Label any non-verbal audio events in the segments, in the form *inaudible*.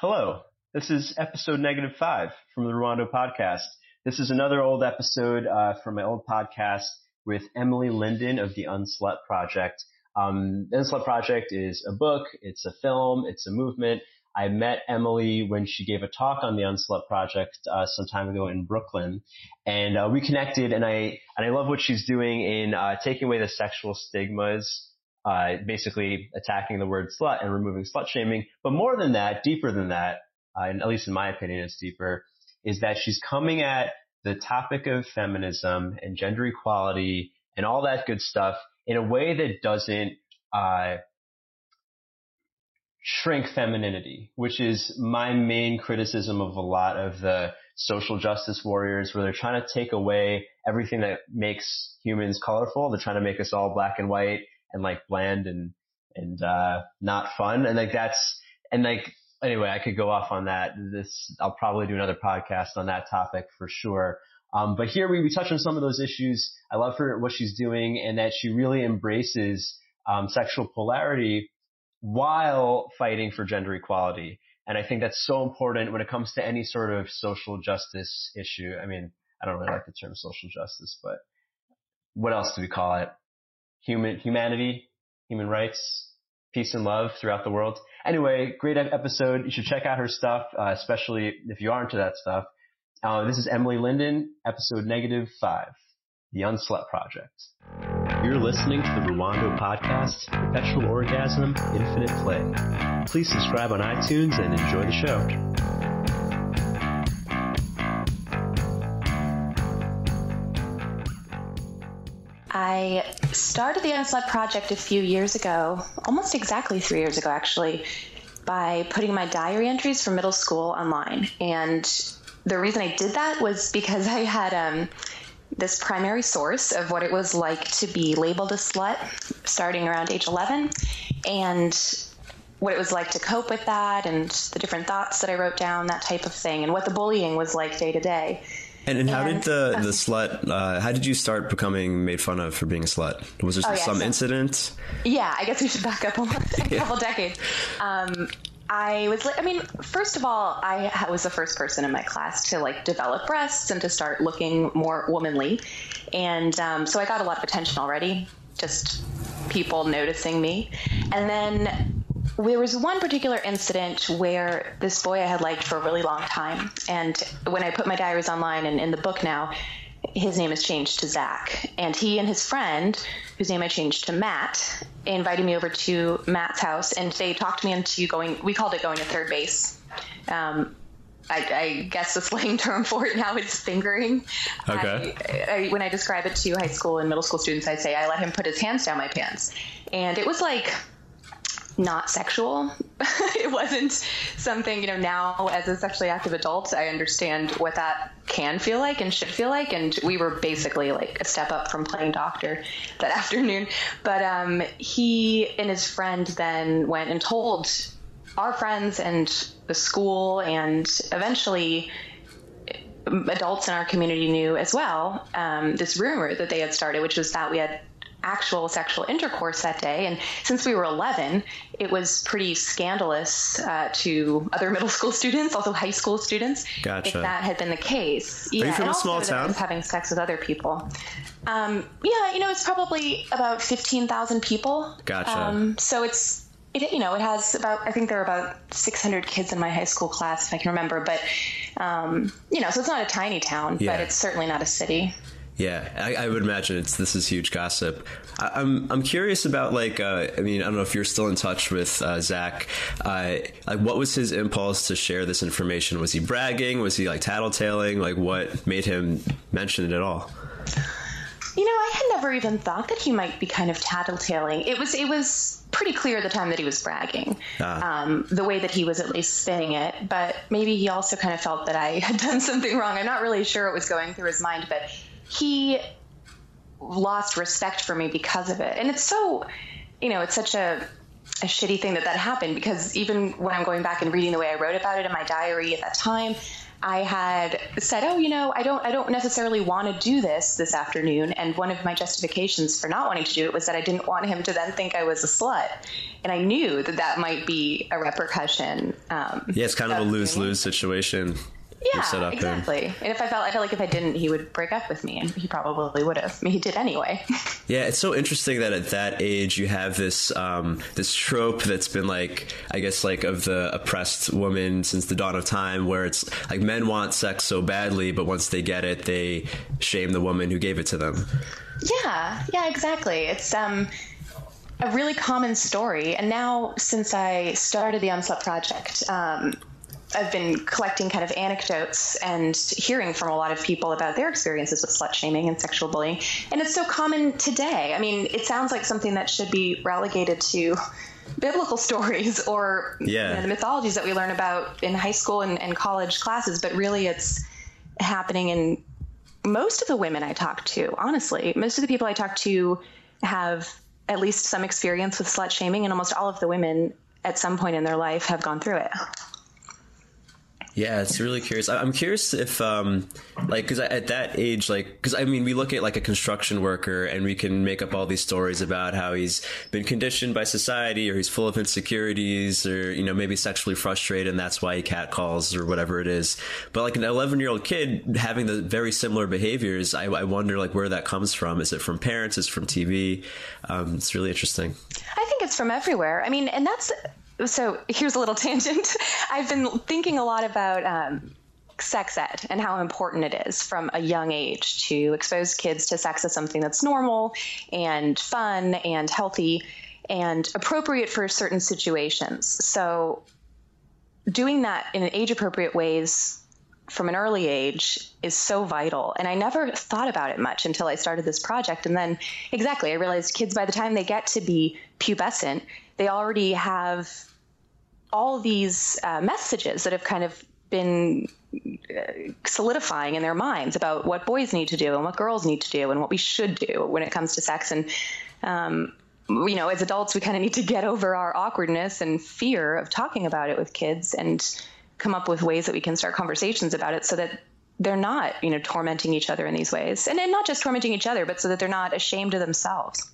Hello, this is episode negative five from the Ruwando podcast. This is another old episode uh, from my old podcast with Emily Linden of the Unslut Project. Um, the Unslut Project is a book, it's a film, it's a movement. I met Emily when she gave a talk on the Unslut Project uh, some time ago in Brooklyn, and uh, we connected. And I and I love what she's doing in uh, taking away the sexual stigmas uh, basically attacking the word slut and removing slut shaming. But more than that, deeper than that, uh, and at least in my opinion, it's deeper, is that she's coming at the topic of feminism and gender equality and all that good stuff in a way that doesn't uh, shrink femininity, which is my main criticism of a lot of the social justice warriors, where they're trying to take away everything that makes humans colorful. They're trying to make us all black and white and like bland and and uh not fun. And like that's and like anyway I could go off on that. This I'll probably do another podcast on that topic for sure. Um but here we, we touch on some of those issues. I love her what she's doing and that she really embraces um sexual polarity while fighting for gender equality. And I think that's so important when it comes to any sort of social justice issue. I mean I don't really like the term social justice but what else do we call it human humanity, human rights, peace and love throughout the world. Anyway, great episode. You should check out her stuff, uh, especially if you are into that stuff. Uh, this is Emily Linden, episode negative five, The Unslut Project. You're listening to the Ruwando podcast, Perpetual Orgasm, Infinite Play. Please subscribe on iTunes and enjoy the show. I started the Unslut Project a few years ago, almost exactly three years ago, actually, by putting my diary entries from middle school online. And the reason I did that was because I had um, this primary source of what it was like to be labeled a slut starting around age 11 and what it was like to cope with that and the different thoughts that I wrote down, that type of thing, and what the bullying was like day to day. And, and how did the the slut? Uh, how did you start becoming made fun of for being a slut? Was there oh, yeah, some so, incident? Yeah, I guess we should back up almost a *laughs* yeah. couple decades. Um, I was like, I mean, first of all, I was the first person in my class to like develop breasts and to start looking more womanly, and um, so I got a lot of attention already. Just people noticing me, and then there was one particular incident where this boy I had liked for a really long time, and when I put my diaries online and in the book now, his name is changed to Zach, and he and his friend, whose name I changed to Matt, invited me over to Matt's house, and they talked me into going. We called it going to third base. Um, I, I, guess the slang *laughs* term for it now is fingering. Okay. I, I, when I describe it to high school and middle school students, I say I let him put his hands down my pants, and it was like not sexual. *laughs* it wasn't something, you know, now as a sexually active adult, I understand what that can feel like and should feel like. And we were basically like a step up from playing doctor that *laughs* afternoon. But um, he and his friend then went and told our friends and the school and eventually adults in our community knew as well um, this rumor that they had started, which was that we had actual sexual intercourse that day. And since we were 11, it was pretty scandalous uh, to other *laughs* middle school students, also high school students, gotcha. if that had been the case. Yeah, Are you from and a small town? having sex with other people. Um, yeah, you know, it's probably about 15,000 people. Gotcha. Um, so it's it, you know, it has about, I think there are about 600 kids in my high school class, if I can remember. But, um, you know, so it's not a tiny town, yeah. but it's certainly not a city. Yeah, I, I, would imagine it's this is huge gossip. I, am I'm, I'm curious about like uh, I mean I don't know if you're still in touch with uh, Zach. Uh, like what was his impulse to share this information? Was he bragging? Was he like tattletaling? Like what made him mention it at all? You know, I had never even thought that he might be kind of tattletaling. It was it was pretty clear at the time that he was bragging, ah. um, the way that he was at least spinning it. But maybe he also kind of felt that I had *laughs* done something wrong. I'm not really sure what was going through his mind, but he lost respect for me because of it. And it's so, you know, it's such a, a shitty thing that that happened because even when I'm going back and reading the way I wrote about it in my diary at that time, I had said, "Oh, you know, I don't, I don't necessarily want to do this this afternoon." And one of my justifications for not wanting to do it was that I didn't want him to then think I was a slut, and I knew that that might be a repercussion. Um, yeah, it's kind of, of a lose lose situation yeah, set up exactly. In. And if I felt, I felt like if I didn't, he would break up with me, and he probably would have. I mean, he did anyway. *laughs* yeah, it's so interesting that at that age you have this um, this trope that's been like, I guess, like of the oppressed woman since the dawn of time, where it's like men want sex so badly, but once they get it, they shame the woman who gave it to them. Yeah, yeah, exactly. It's um a really common story. And now, since I started the Unslut Project, um, I've been collecting kind of anecdotes and hearing from a lot of people about their experiences with slut shaming and sexual bullying. And it's so common today. I mean, it sounds like something that should be relegated to biblical *laughs* stories or yeah. you know, the mythologies that we learn about in high school and, and college classes, but really it's happening in most of the women I talk to, honestly. Most of the people I talk to have at least some experience with slut shaming, and almost all of the women at some point in their life have gone through it. Yeah, it's really curious. I'm curious if, um, like, because at that age, like, because I mean, we look at like a construction worker and we can make up all these stories about how he's been conditioned by society or he's full of insecurities or, you know, maybe sexually frustrated and that's why he catcalls or whatever it is. But like an 11 year old kid having the very similar behaviors, I, I, wonder like where that comes from. Is it from parents? Is it from TV? Um, it's really interesting. I think it's from everywhere. I mean, and that's so here's a little *laughs* tangent. I've been thinking a lot about um, sex ed and how important it is from a young age to expose kids to sex as something that's normal and fun and healthy and appropriate for certain situations. So, doing that in age appropriate ways from an early age is so vital. And I never thought about it much until I started this project. And then, exactly, I realized kids, by the time they get to be pubescent, they already have all these uh, messages that have kind of been uh, solidifying in their minds about what boys need to do and what girls need to do and what we should do when it comes to sex. And, um, you know, as adults, we kind of need to get over our awkwardness and fear of talking about it with kids and come up with ways that we can start conversations about it so that they're not, you know, tormenting each other in these ways. And, and not just tormenting each other, but so that they're not ashamed of themselves.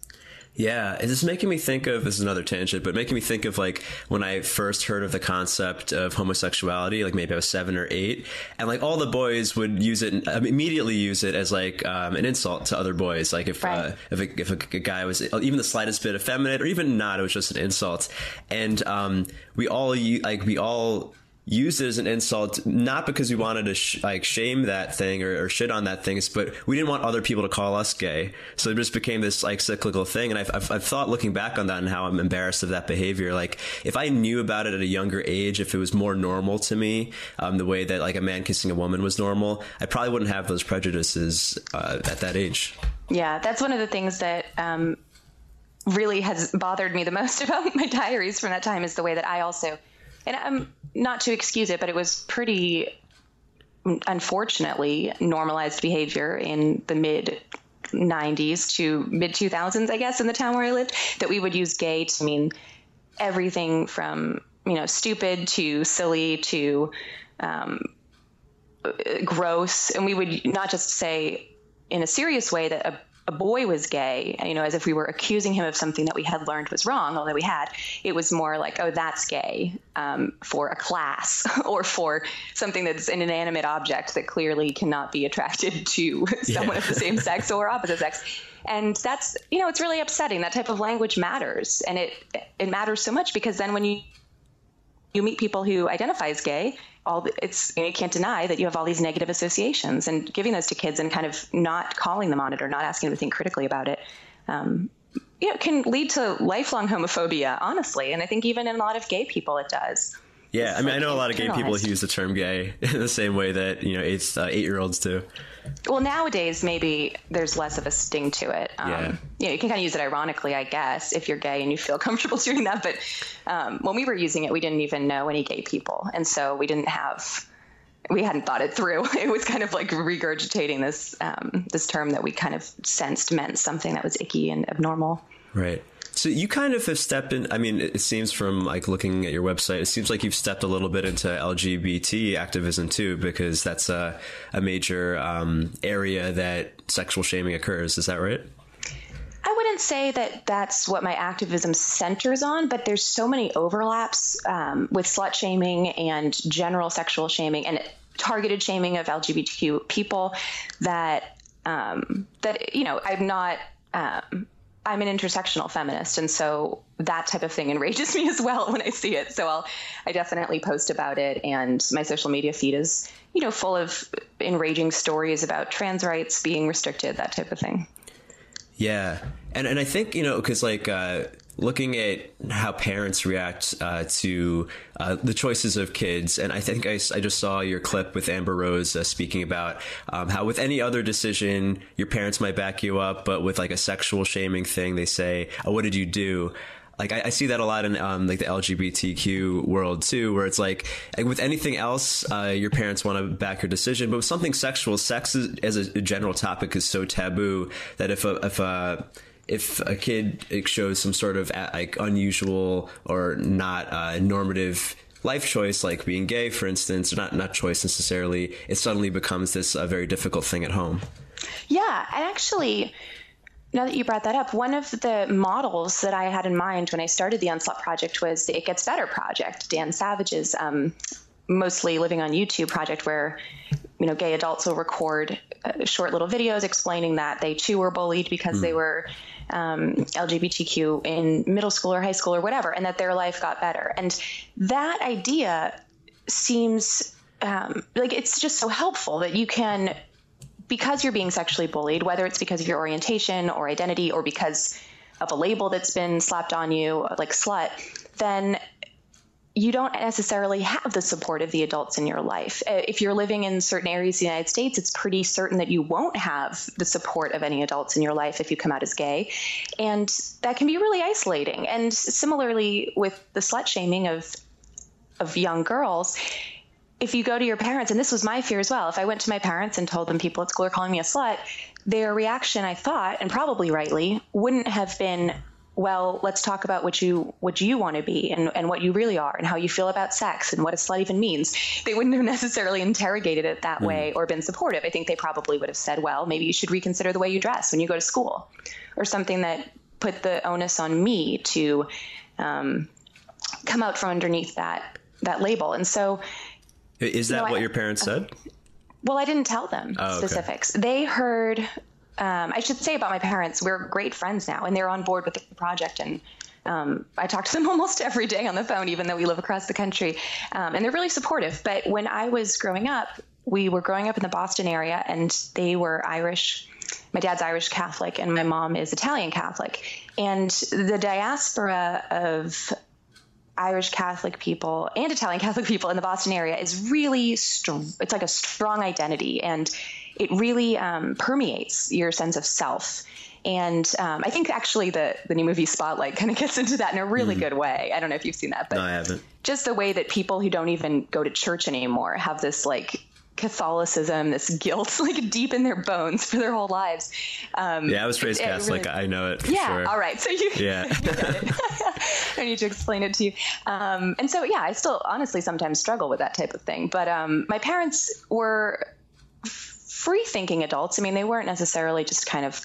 Yeah, it's just making me think of this is another tangent, but making me think of like when I first heard of the concept of homosexuality, like maybe I was seven or eight, and like all the boys would use it um, immediately use it as like um, an insult to other boys. Like if right. uh, if, a, if a, a, guy was even the slightest bit effeminate or even not, it was just an insult, and um, we all like we all used it as an insult, not because we wanted to sh- like shame that thing or, or, shit on that thing, but we didn't want other people to call us gay. So it just became this like cyclical thing. And I've, I've, I've, thought looking back on that and how I'm embarrassed of that behavior. Like if I knew about it at a younger age, if it was more normal to me, um, the way that like a man kissing a woman was normal, I probably wouldn't have those prejudices uh, at that age. Yeah, that's one of the things that um, really has bothered me the most *laughs* about my diaries from that time is the way that I also, and I'm not to excuse it, but it was pretty unfortunately normalized behavior in the mid 90s to mid 2000s, I guess, in the town where I lived, that we would use gay to mean everything from you know stupid to silly to um, gross, and we would not just say in a serious way that a a boy was gay, you know, as if we were accusing him of something that we had learned was wrong, although we had. It was more like, oh, that's gay um, for a class *laughs* or for something that's an inanimate object that clearly cannot be attracted *laughs* to someone yeah. of the same sex or opposite sex. And that's, you know, it's really upsetting. That type of language matters. And it, it matters so much because then when you, you meet people who identify as gay, all it's you, know, you, can't deny that you have all these negative associations and giving those to kids and kind of not calling them on it or not asking them to think critically about it um, you know can lead to lifelong homophobia honestly. And i think even in a lot of gay people it does yeah, I mean, like I know a lot of gay people use the term gay *laughs* in the same way that you know eight uh, eight year olds do. Well, nowadays maybe there's less of a sting to it. Um, yeah. You know, you can kind of use it ironically, I guess, if you're gay and you feel *laughs* comfortable doing that. But um, when we were using it, we didn't even know any gay people, and so we didn't have. We hadn't thought it through. *laughs* It was kind of like regurgitating this um, this term that we kind of sensed meant something that was icky and abnormal. Right. So you kind of have stepped in. I mean, it seems from like looking at your website, it seems like you've stepped a little bit into LGBT activism too, because that's a, a major um, area that sexual shaming occurs. Is that right? I wouldn't say that that's what my activism centers on, but there's so many overlaps um, with slut shaming and general sexual shaming and targeted shaming of LGBTQ people that um, that you know I'm not. Um, I'm an intersectional feminist, and so that type of thing enrages me as well *laughs* when I see it. So I'll, I definitely post about it, and my social media feed is, you know, full of enraging stories about trans rights being restricted, that type of thing. Yeah, and and I think you know because like uh, looking at how parents react uh, to uh, the choices of kids, and I think I, I just saw your clip with Amber Rose uh, speaking about um, how with any other decision your parents might back you up, but with like a sexual shaming thing, they say, "Oh, what did you do?" like I, I, see that a lot in um, like the LGBTQ world too, where it's like, like with anything else, uh, your parents want to back your decision, but with something sexual, sex is, as a, general topic is so taboo that if a if a if a kid shows some sort of like unusual or not uh, normative life choice, like being gay, for instance, or not not choice necessarily, it suddenly becomes this uh, very difficult thing at home. Yeah, and actually, now that you brought that up, one of the models that I had in mind when I started the Unslut Project was the It Gets Better project, Dan Savage's um, mostly living on YouTube project, where you know gay adults will record uh, short little videos explaining that they too were bullied because mm. they hmm. were um, LGBTQ in middle school or high school or whatever, and that their life got better. And that idea seems um, like it's just so helpful that you can because you're being sexually bullied, whether it's because of your orientation or identity or because of a label that's been slapped on you, like slut, then you don't necessarily have the support of the adults in your life. Uh, if you're living in certain areas of the United States, it's pretty certain that you won't have the support of any adults in your life if you come out as gay. And that can be really isolating. And similarly with the slut shaming of of young girls, if you go to your parents, and this was my fear as well, if I went to my parents and told them people at school are calling me a slut, their reaction, I thought, and probably rightly, wouldn't have been, well, let's talk about what you what you want to be and, and what you really are and how you feel about sex and what a slut even means. They wouldn't have necessarily interrogated it that mm. way or been supportive. I think they probably would have said, well, maybe you should reconsider the way you dress when you go to school, or something that put the onus on me to um, come out from underneath that that label. And so is that what I, your parents said? Well, I didn't tell them oh, specifics. Okay. They heard. Um, I should say about my parents, we're great friends now, and they're on board with the project. And um, I talk to them *laughs* almost every day on the phone, even though we live across the country. Um, and they're really supportive. But when I was growing up, we were growing up in the Boston area, and they were Irish. My dad's Irish Catholic, and my mom is Italian Catholic. And the diaspora of Irish Catholic people and Italian Catholic people in the Boston area is really strong. It's like a strong identity, and it really um, permeates your sense of self. And um, I think actually the the new movie Spotlight *laughs* kind of gets into that in a really mm. good way. I don't know if you've seen that, but no, I haven't. Just the way that people who don't even go to church anymore have this like Catholicism, this guilt, *laughs* like deep in their bones for their whole lives. Um, yeah, I was raised Catholic. Really, I know it. yeah. Sure. All right. So you. *laughs* Yeah. I need to explain it to you. Um, and so, yeah, I still honestly sometimes struggle with that type of thing. But um, my parents were free thinking adults. I mean, they weren't necessarily just kind of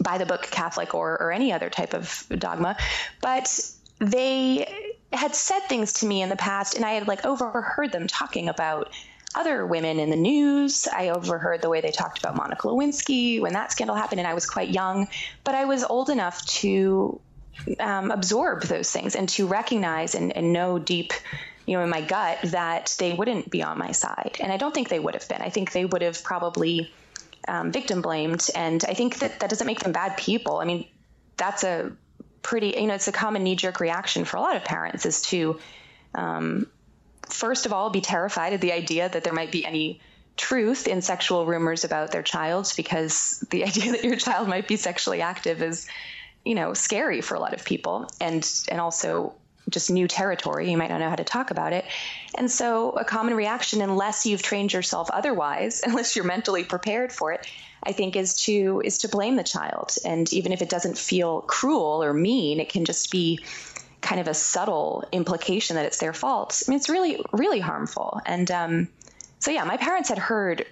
by the book Catholic or, or any other type of dogma, but they had said things to me in the past, and I had like overheard them talking about other women in the news. I overheard the way they talked about Monica Lewinsky when that scandal happened, and I was quite young, but I was old enough to um, absorb those things and to recognize and, and know deep you know, in my gut that they wouldn't be on my side. And I don't think they would have been. I think they would have probably um, victim blamed. And I think that that doesn't make them bad people. I mean, that's a pretty, you know, it's a common knee jerk reaction for a lot of parents is to, um, first of all, be terrified at the idea that there might be any truth in sexual rumors about their child because the *laughs* idea that your child might be sexually active is you know scary for a lot of people and and also just new territory. You might not know how to talk about it. And so, a common reaction, unless you've trained yourself otherwise, *laughs* unless you're mentally prepared for it, I think is to is to blame the child. And even if it doesn't feel cruel or mean, it can just be kind of a subtle implication that it's their fault. I mean, it's really really harmful. And um, so, yeah, my parents had heard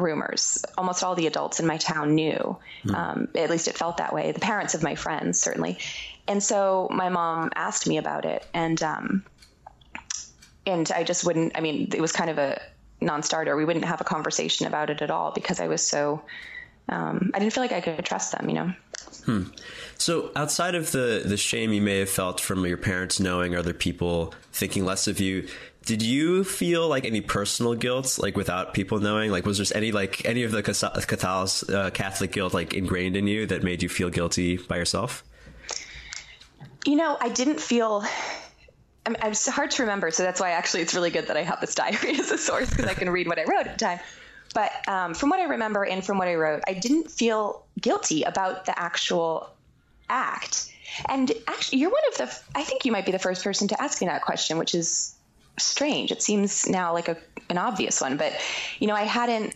rumors. Almost all the adults in my town knew. Mm. Um, at least it felt that way. The parents of my friends certainly. And so my mom asked me about it, and um, and I just wouldn't. I mean, it was kind of a non-starter. We wouldn't have a conversation about it at all because I was so. Um, I didn't feel like I could trust them, you know. Hmm. So, outside of the the shame you may have felt from your parents knowing other people thinking less of you, did you feel like any personal guilt, like without people knowing? Like, was there any like any of the Catholic, uh, Catholic guilt like ingrained in you that made you feel guilty by yourself? You know, I didn't feel. I mean, it's hard to remember, so that's why actually it's really good that I have this diary *laughs* as a source because I can read what I wrote at the time. But um, from what I remember and from what I wrote, I didn't feel guilty about the actual act. And actually, you're one of the. I think you might be the first person to ask me that question, which is strange. It seems now like a, an obvious one, but you know, I hadn't.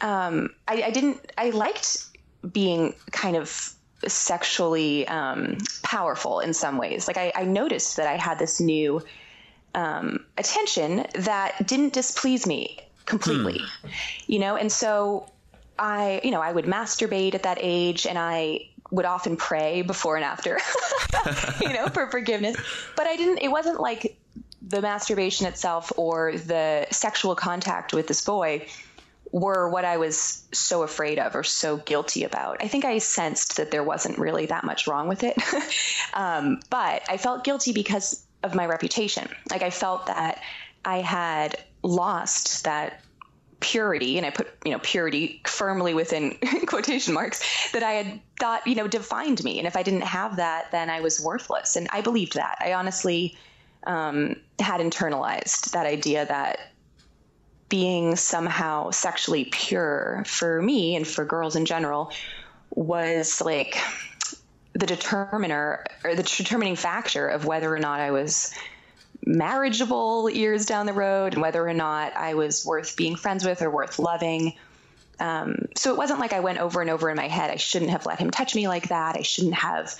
Um, I, I didn't. I liked being kind of sexually um, powerful in some ways. Like I, I, noticed that I had this new um, attention that didn't displease me completely, hmm. you know. And so I, you know, I would masturbate at that age, and I would often pray before and after, *laughs* you know, for forgiveness. But I didn't. It wasn't like the masturbation itself or the sexual contact with this boy were what I was so afraid of or so guilty about. I think I sensed that there wasn't really that much wrong with it. *laughs* um, but I felt guilty because of my reputation. Like I felt that I had lost that purity and i put you know purity firmly within *laughs* quotation marks that i had thought you know defined me. And if i didn't have that then i was worthless. And i believed that. I honestly um, had internalized that idea that being somehow sexually pure for me and for girls in general was like the determiner or the determining factor of whether or not I was marriageable years down the road and whether or not I was worth being friends with or worth loving. Um, so it wasn't like I went over and over in my head, I shouldn't have let him touch me like that. I shouldn't have,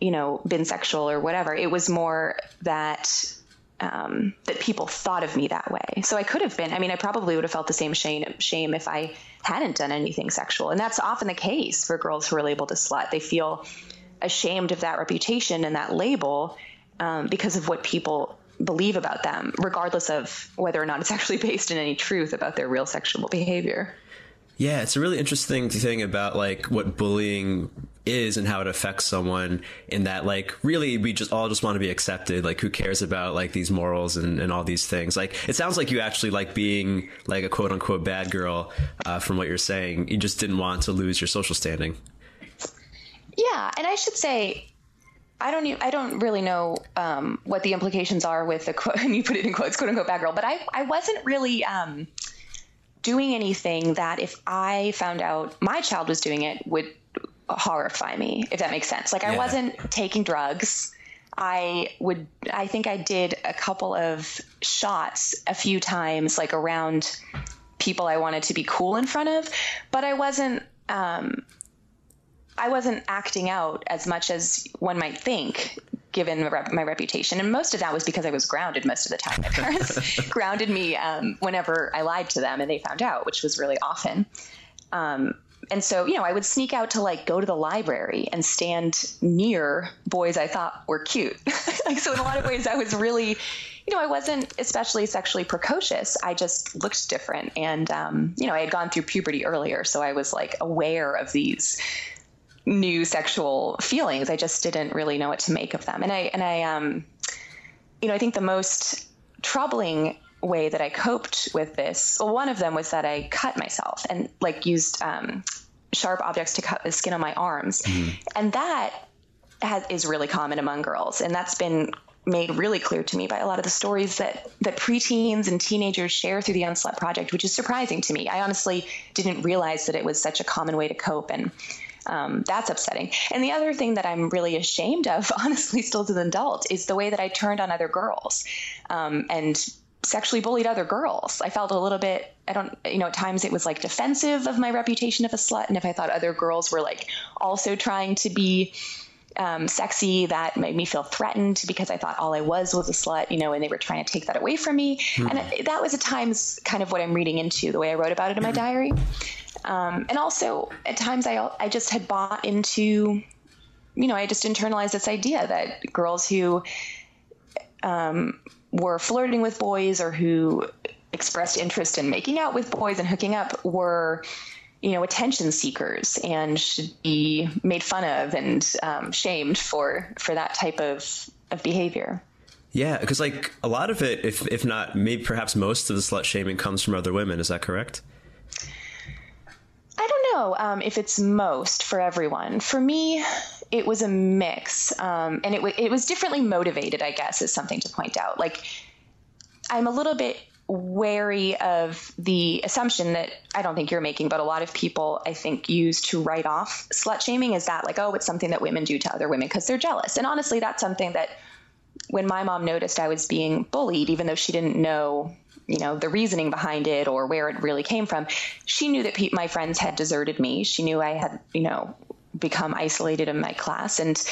you know, been sexual or whatever. It was more that um, that people thought of me that way. So I could have been. I mean, I probably would have felt the same shame shame if I hadn't done anything sexual, and that's often the case for girls who are labeled a slut. They feel ashamed of that reputation and that label um, because of what people believe about them, regardless of whether or not it's *laughs* actually based in any truth about their real sexual behavior. Yeah, it's a really interesting thing about like what bullying is and how it affects someone in that like really we just all just want to be accepted. Like who cares about like these morals and, and all these things? Like it sounds like you actually like being like a quote unquote bad girl uh, from what you're saying. You just didn't want to lose your social standing. Yeah and i should say I don't even, I don't really know um, what the implications are with the quote, *laughs* and you put it in quotes, quote unquote bad girl, but I, I wasn't really um, doing anything that if I found out my child was doing it would horrify me, if that makes sense. Like yeah. I wasn't taking drugs. I would, I think I did a couple of shots a few times, like around people I wanted to be cool in front of, but I wasn't, um, I wasn't acting out as much as one might think given my reputation. And most of that was because I was grounded most of the time. My parents *laughs* grounded me um, whenever I lied to them and they found out, which was really often. Um, and so, you know, I would sneak out to like go to the library and stand near boys I thought were cute. *laughs* like, so in a lot of ways, I was really, you know, I wasn't especially sexually precocious. I just looked different. And, um, you know, I had gone through puberty earlier. So I was like aware of these new sexual feelings. I just didn't really know what to make of them. And I, and I, um, you know, I think the most troubling way that I coped with this. Well, one of them was that I cut myself and like used um, sharp objects to cut the skin on my arms, mm-hmm. and that has, is really common among girls, and that's been made really clear to me by a lot of the stories that that preteens and teenagers share through the Unslut Project, which is surprising to me. I honestly didn't realize that it was such a common way to cope, and Um, that's upsetting. And the other thing that I'm really ashamed of, *laughs* honestly, still as an adult, is the way that I turned on other girls um, and sexually bullied other girls. I felt a little bit, I don't, you know, at times it was like defensive of my reputation of a slut. And if I thought other girls were like also trying to be um, sexy, that made me feel threatened because I thought all I was was a slut, you know, and they were trying to take that away from me. Mm-hmm. And that was at times kind of what I'm reading into the way I wrote about it in my diary. Um, and also at times I, I just had bought into, you know, I just internalized this idea that girls who um, were flirting with boys or who expressed interest in making out with boys and hooking up were you know attention seekers and should be made fun of and um, shamed for for that type of of behavior yeah because like a lot of it if if not maybe perhaps most of the slut shaming comes from other women is that correct I don't know um, if it's most for everyone. For me, it was a mix, um, and it, w- it was differently motivated. I guess is something to point out. Like I'm a little bit wary of the assumption that I don't think you're making, but a lot of people I think use to write off slut shaming is that like, oh, it's something that women do to other women because they're jealous. And honestly, that's something that when my mom noticed I was being bullied, even though she didn't know you know the reasoning behind it or where it really came from she knew that pe- my friends had deserted me she knew i had you know become isolated in my class. And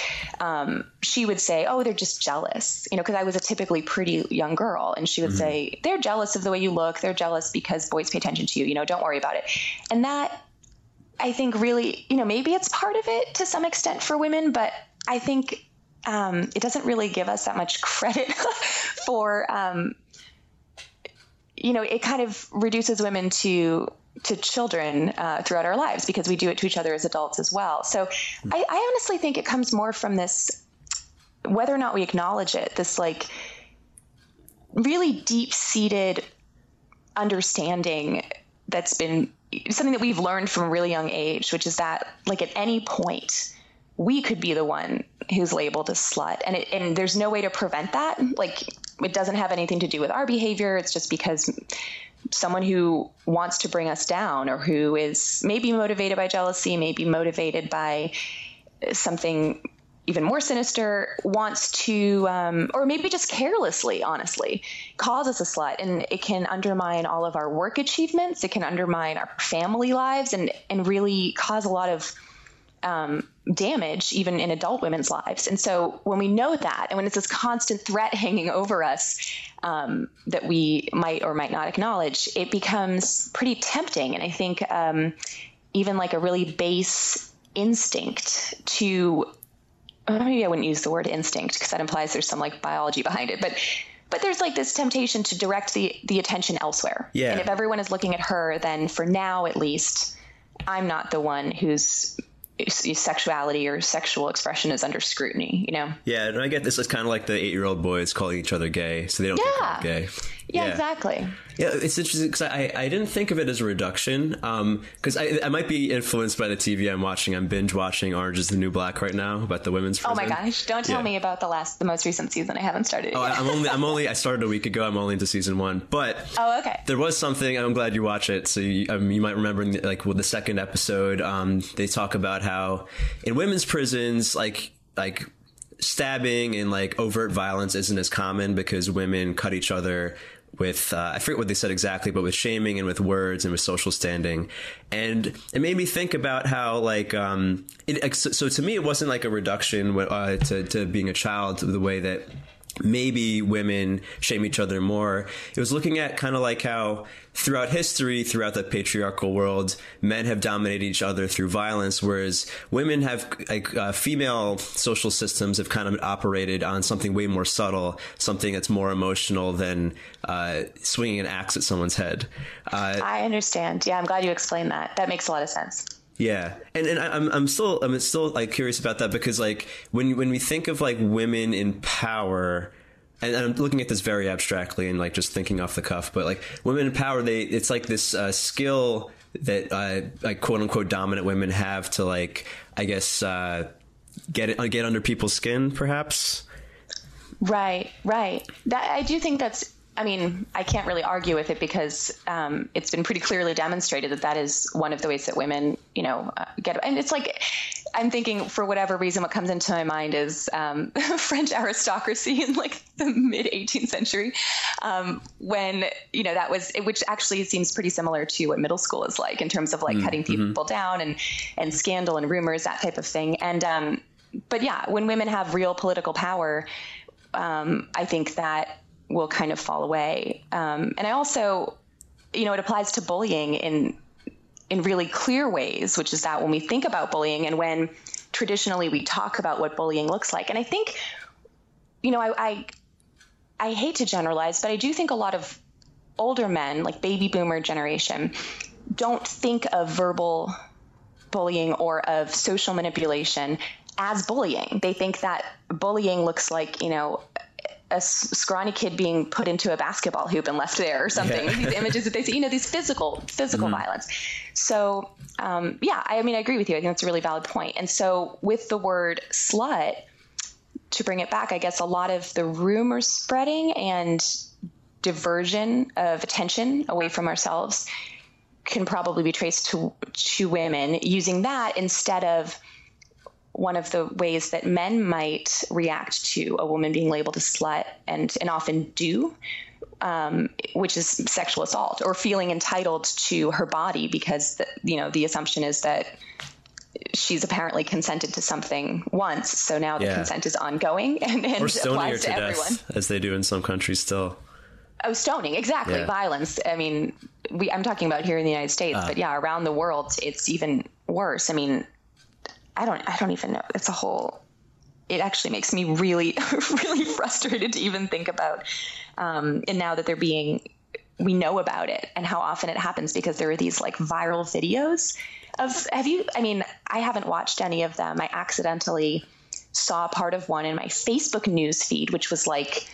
um, she would say oh they're just jealous you know because i was a typically pretty young girl. And she would mm-hmm. say they're jealous of the way you look. They're jealous because boys pay attention to you. You know don't worry about it. And that i think really you know maybe it's part of it to some extent for women but i think um, it doesn't really give us that much *laughs* credit for um, you know, it kind of reduces women to to children uh, throughout our lives because we do it to each other as adults as well. So I, I honestly think it comes more from this, whether or not we acknowledge it, this like really deep seated understanding that's been something that we've learned from a really young age, which is that like at any point we could be the one who's labeled a slut. And it, and there's no way to prevent that. Like it doesn't have anything to do with our behavior. It's just because someone who wants to bring us down or who is maybe motivated by jealousy maybe motivated by something even more sinister wants to um, or maybe just carelessly honestly calls us a slut. And it can undermine all of our work achievements. It can undermine our family lives and and really cause a lot of um, damage even in adult women's lives. And so when we know that, and when it's this constant threat *laughs* hanging over us um, that we might or might not acknowledge, it becomes pretty tempting. And I think um, even like a really base instinct to maybe I wouldn't use the word instinct because that implies there's some like biology behind it, but but there's like this temptation to direct the the attention elsewhere. Yeah. And if everyone is looking at her, then for now at least, I'm not the one who's sexuality or sexual expression is under scrutiny, you know? Yeah, and I get this. It's kind of like the eight year old boys calling each other gay, so they don't yeah. gay. Yeah, yeah, exactly. Yeah, it's interesting because I, I didn't think of it as a reduction because um, I, I might be influenced by the TV I'm watching. I'm binge watching Orange is the New Black right now about the women's. Prison. Oh my gosh! Don't tell yeah. me about the last, the most recent season. I haven't started. oh, I'm only, I'm only, *laughs* I started a week ago. I'm only into season one, but oh, okay. There was something. I'm glad you watch it. So you, um, you might remember, like with the second episode, um, they talk about how in women's prisons, like like stabbing and like overt violence isn't as common because women cut each other with uh, I forget what they said exactly, but with shaming and with words and with social standing, and it made me think about how like um, it, so, to me it wasn't like a reduction uh, to to being a child the way that maybe women shame each other more. It was looking at kind of like how throughout history, throughout the patriarchal world, men have dominated each other through violence, whereas women have, like, uh, female social systems have kind of operated on something way more subtle, something that's more emotional than uh, swinging an axe at someone's head. Uh, I understand. Yeah, I'm glad you explained that. That makes a lot of sense. Yeah, and and I'm I'm still I'm still like curious about that because like when when we think of like women in power, and I'm looking at this very abstractly and like just thinking off the cuff, but like women in power, they it's like this uh, skill that uh, like quote unquote dominant women have to like I guess uh, get it get under people's skin, perhaps. Right, right. That I do think that's I mean, I can't really argue with it because um, it's been pretty clearly demonstrated that that is one of the ways that women, you know, uh, get. And it's like, I'm thinking for whatever reason, what comes into my mind is um, *laughs* French aristocracy in like the mid 18th century, um, when you know that was, which actually seems pretty similar to what middle school is like in terms of like mm-hmm. cutting people down and and scandal and rumors, that type of thing. And um, but yeah, when women have real political power, um, I think that will kind of fall away. Um, and I also, you know, it applies to bullying in in really clear ways, which is that when we think about bullying and when traditionally we talk about what bullying looks like, and I think, you know, I, I, I hate to generalize, but I do think a lot of older men, like baby boomer generation, don't think of verbal bullying or of social manipulation as bullying. They think that bullying looks like, you know, a scrawny kid being put into a basketball hoop and left there or something. Yeah. these images that they see, you know, these physical physical mm-hmm. violence. So um, yeah, I, I mean, I agree with you. I think that's a really valid point. And so with the word slut, to bring it back, I guess a lot of the rumors spreading and diversion of attention away from ourselves can probably be traced to to women using that instead of one of the ways that men might react to a woman being labeled a slut and, and often do, um, which is sexual assault or feeling entitled to her body because, the, you know, the assumption is that she's apparently consented to something once. So now the yeah. consent is ongoing *laughs* and, and or applies to, to everyone. as they do in some countries still. Oh, stoning, exactly. Yeah. Violence. I mean, we, I'm talking about here in the United States, uh, but yeah, around the world, it's even worse. I mean, I don't I don't even know. It's a whole. It actually makes me really *laughs* really frustrated to even think about. Um, and now that they're being, we know about it and how often it happens because there are these like viral videos of. Have you? I mean, I haven't watched any of them. I accidentally saw part of one in my Facebook news feed, which was like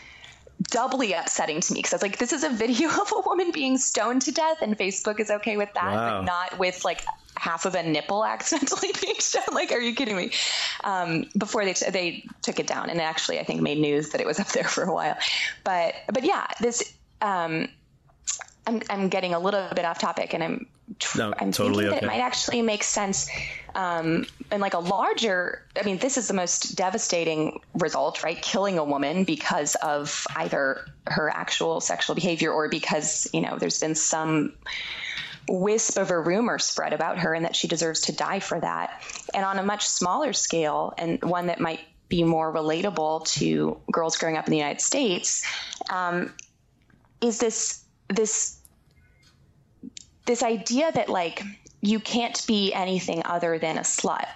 doubly upsetting to me because I was like, this is a video *laughs* of a woman being stoned to death, and Facebook is okay with that, wow. but not with like half of a nipple *laughs* accidentally being shown. Like, are you kidding me? Um, before they t- they took it down, and actually, I think made news that it was *laughs* up there for a while. But but yeah, this. Um, I'm, I'm getting a little bit off topic, and I'm tr- no, I'm totally thinking that okay. it might actually make sense um, and like a larger. I mean, this is the most devastating result, right? Killing a woman because of either her actual sexual behavior or because you know there's been some wisp of a rumor spread about her and that she deserves to die for that. And on a much smaller scale, and one that might be more relatable to girls growing up in the United States, um, is this this this idea that like you can't be anything other than a slut.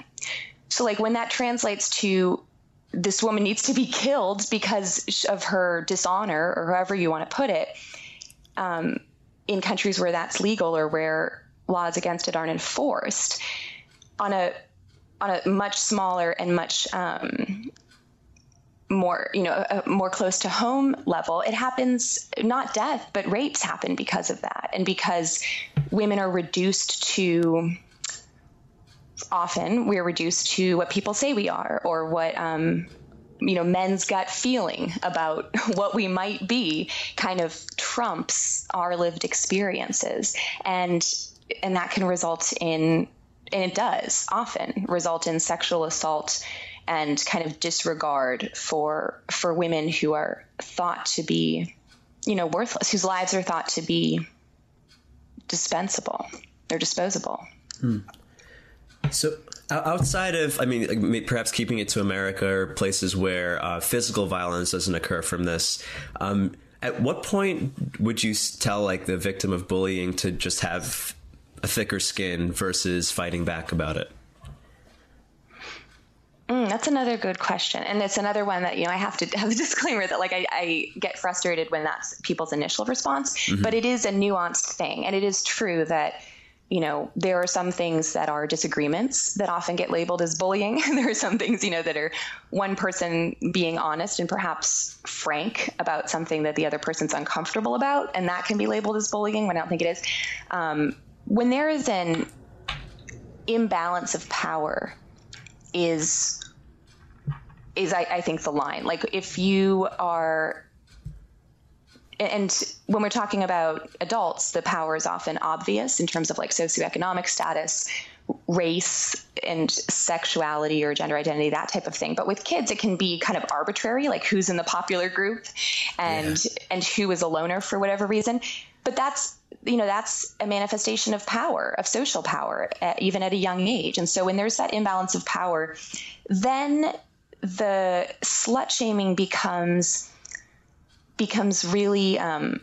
So like when that translates to this woman needs to be killed because of her dishonor or however you want to put it. Um, in countries where that's legal or where laws against it aren't enforced on a on a much smaller and much um, more you know more close to home level it happens not death but rapes happen because of that. And because women are reduced to often we're reduced to what people say we are or what um, you know men's gut feeling about *laughs* what we might be kind of trumps our lived experiences and and that can result in and it does often result in sexual assault and kind of disregard for for women who are thought to be you know worthless whose lives are thought to be dispensable they're disposable hmm. so outside of i mean perhaps keeping it to america or places where uh, physical violence doesn't occur from this um, at what point would you tell like the victim of bullying to just have a thicker skin versus fighting back about it Mm, that's another good question, and it's another one that you know I have to *laughs* have a disclaimer that like I, I get frustrated when that's people's initial response, mm-hmm. but it is a nuanced thing, and it is true that you know there are some things that are disagreements that often get labeled as bullying. *laughs* there are some things you know that are one person being honest and perhaps frank about something that the other person's uncomfortable about, and that can be labeled as bullying when I don't think it is. Um, when there is an imbalance of power is is I, I think the line. Like if you are and when we're talking about adults, the power is often obvious in terms of like socioeconomic status, race, and sexuality or gender identity, that type of thing. But with kids, it can be kind of arbitrary, like who's in the popular group and yeah. and who is a loner for whatever reason. But that's you know that's a manifestation of power, of social power, at, even at a young age. And so when there's that imbalance of power, then the slut shaming becomes becomes really um,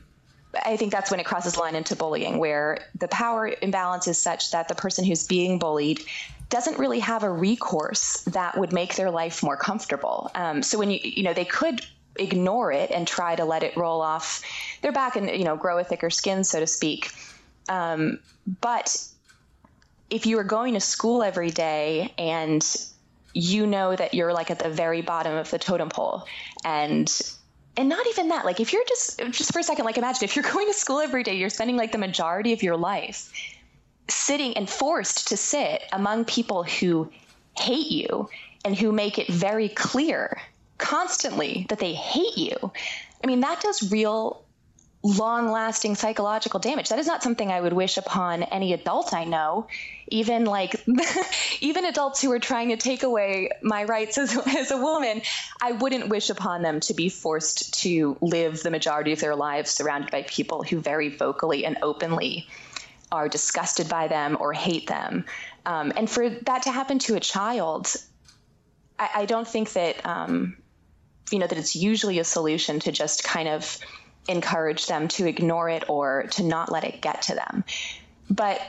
I think that's when it crosses line into bullying, where the power imbalance is such that the person who's being bullied doesn't really have a recourse that would make their life more comfortable. Um, so when you you know they could ignore it and try to let it roll off their back and you know grow a thicker skin, so to speak. Um, but if you are going to school every day and you know that you're like at the very bottom of the totem pole and and not even that like if you're just just for a second like imagine if you're *laughs* going to school every day you're spending like the majority of your life sitting and forced to sit among people who hate you and who make it very clear constantly that they hate you. I mean that does real long lasting psychological damage. That is not something I would wish upon any adult I know, even like *laughs* even adults who are trying to take away my rights as, *laughs* as a woman. I wouldn't wish upon them to be forced to live the majority of their lives surrounded by people who very vocally and openly are disgusted by them or hate them. Um, and for that to happen to a child, I, I don't think that um, you know that it's usually a solution to just kind of encourage them to ignore it or to not let it get to them. But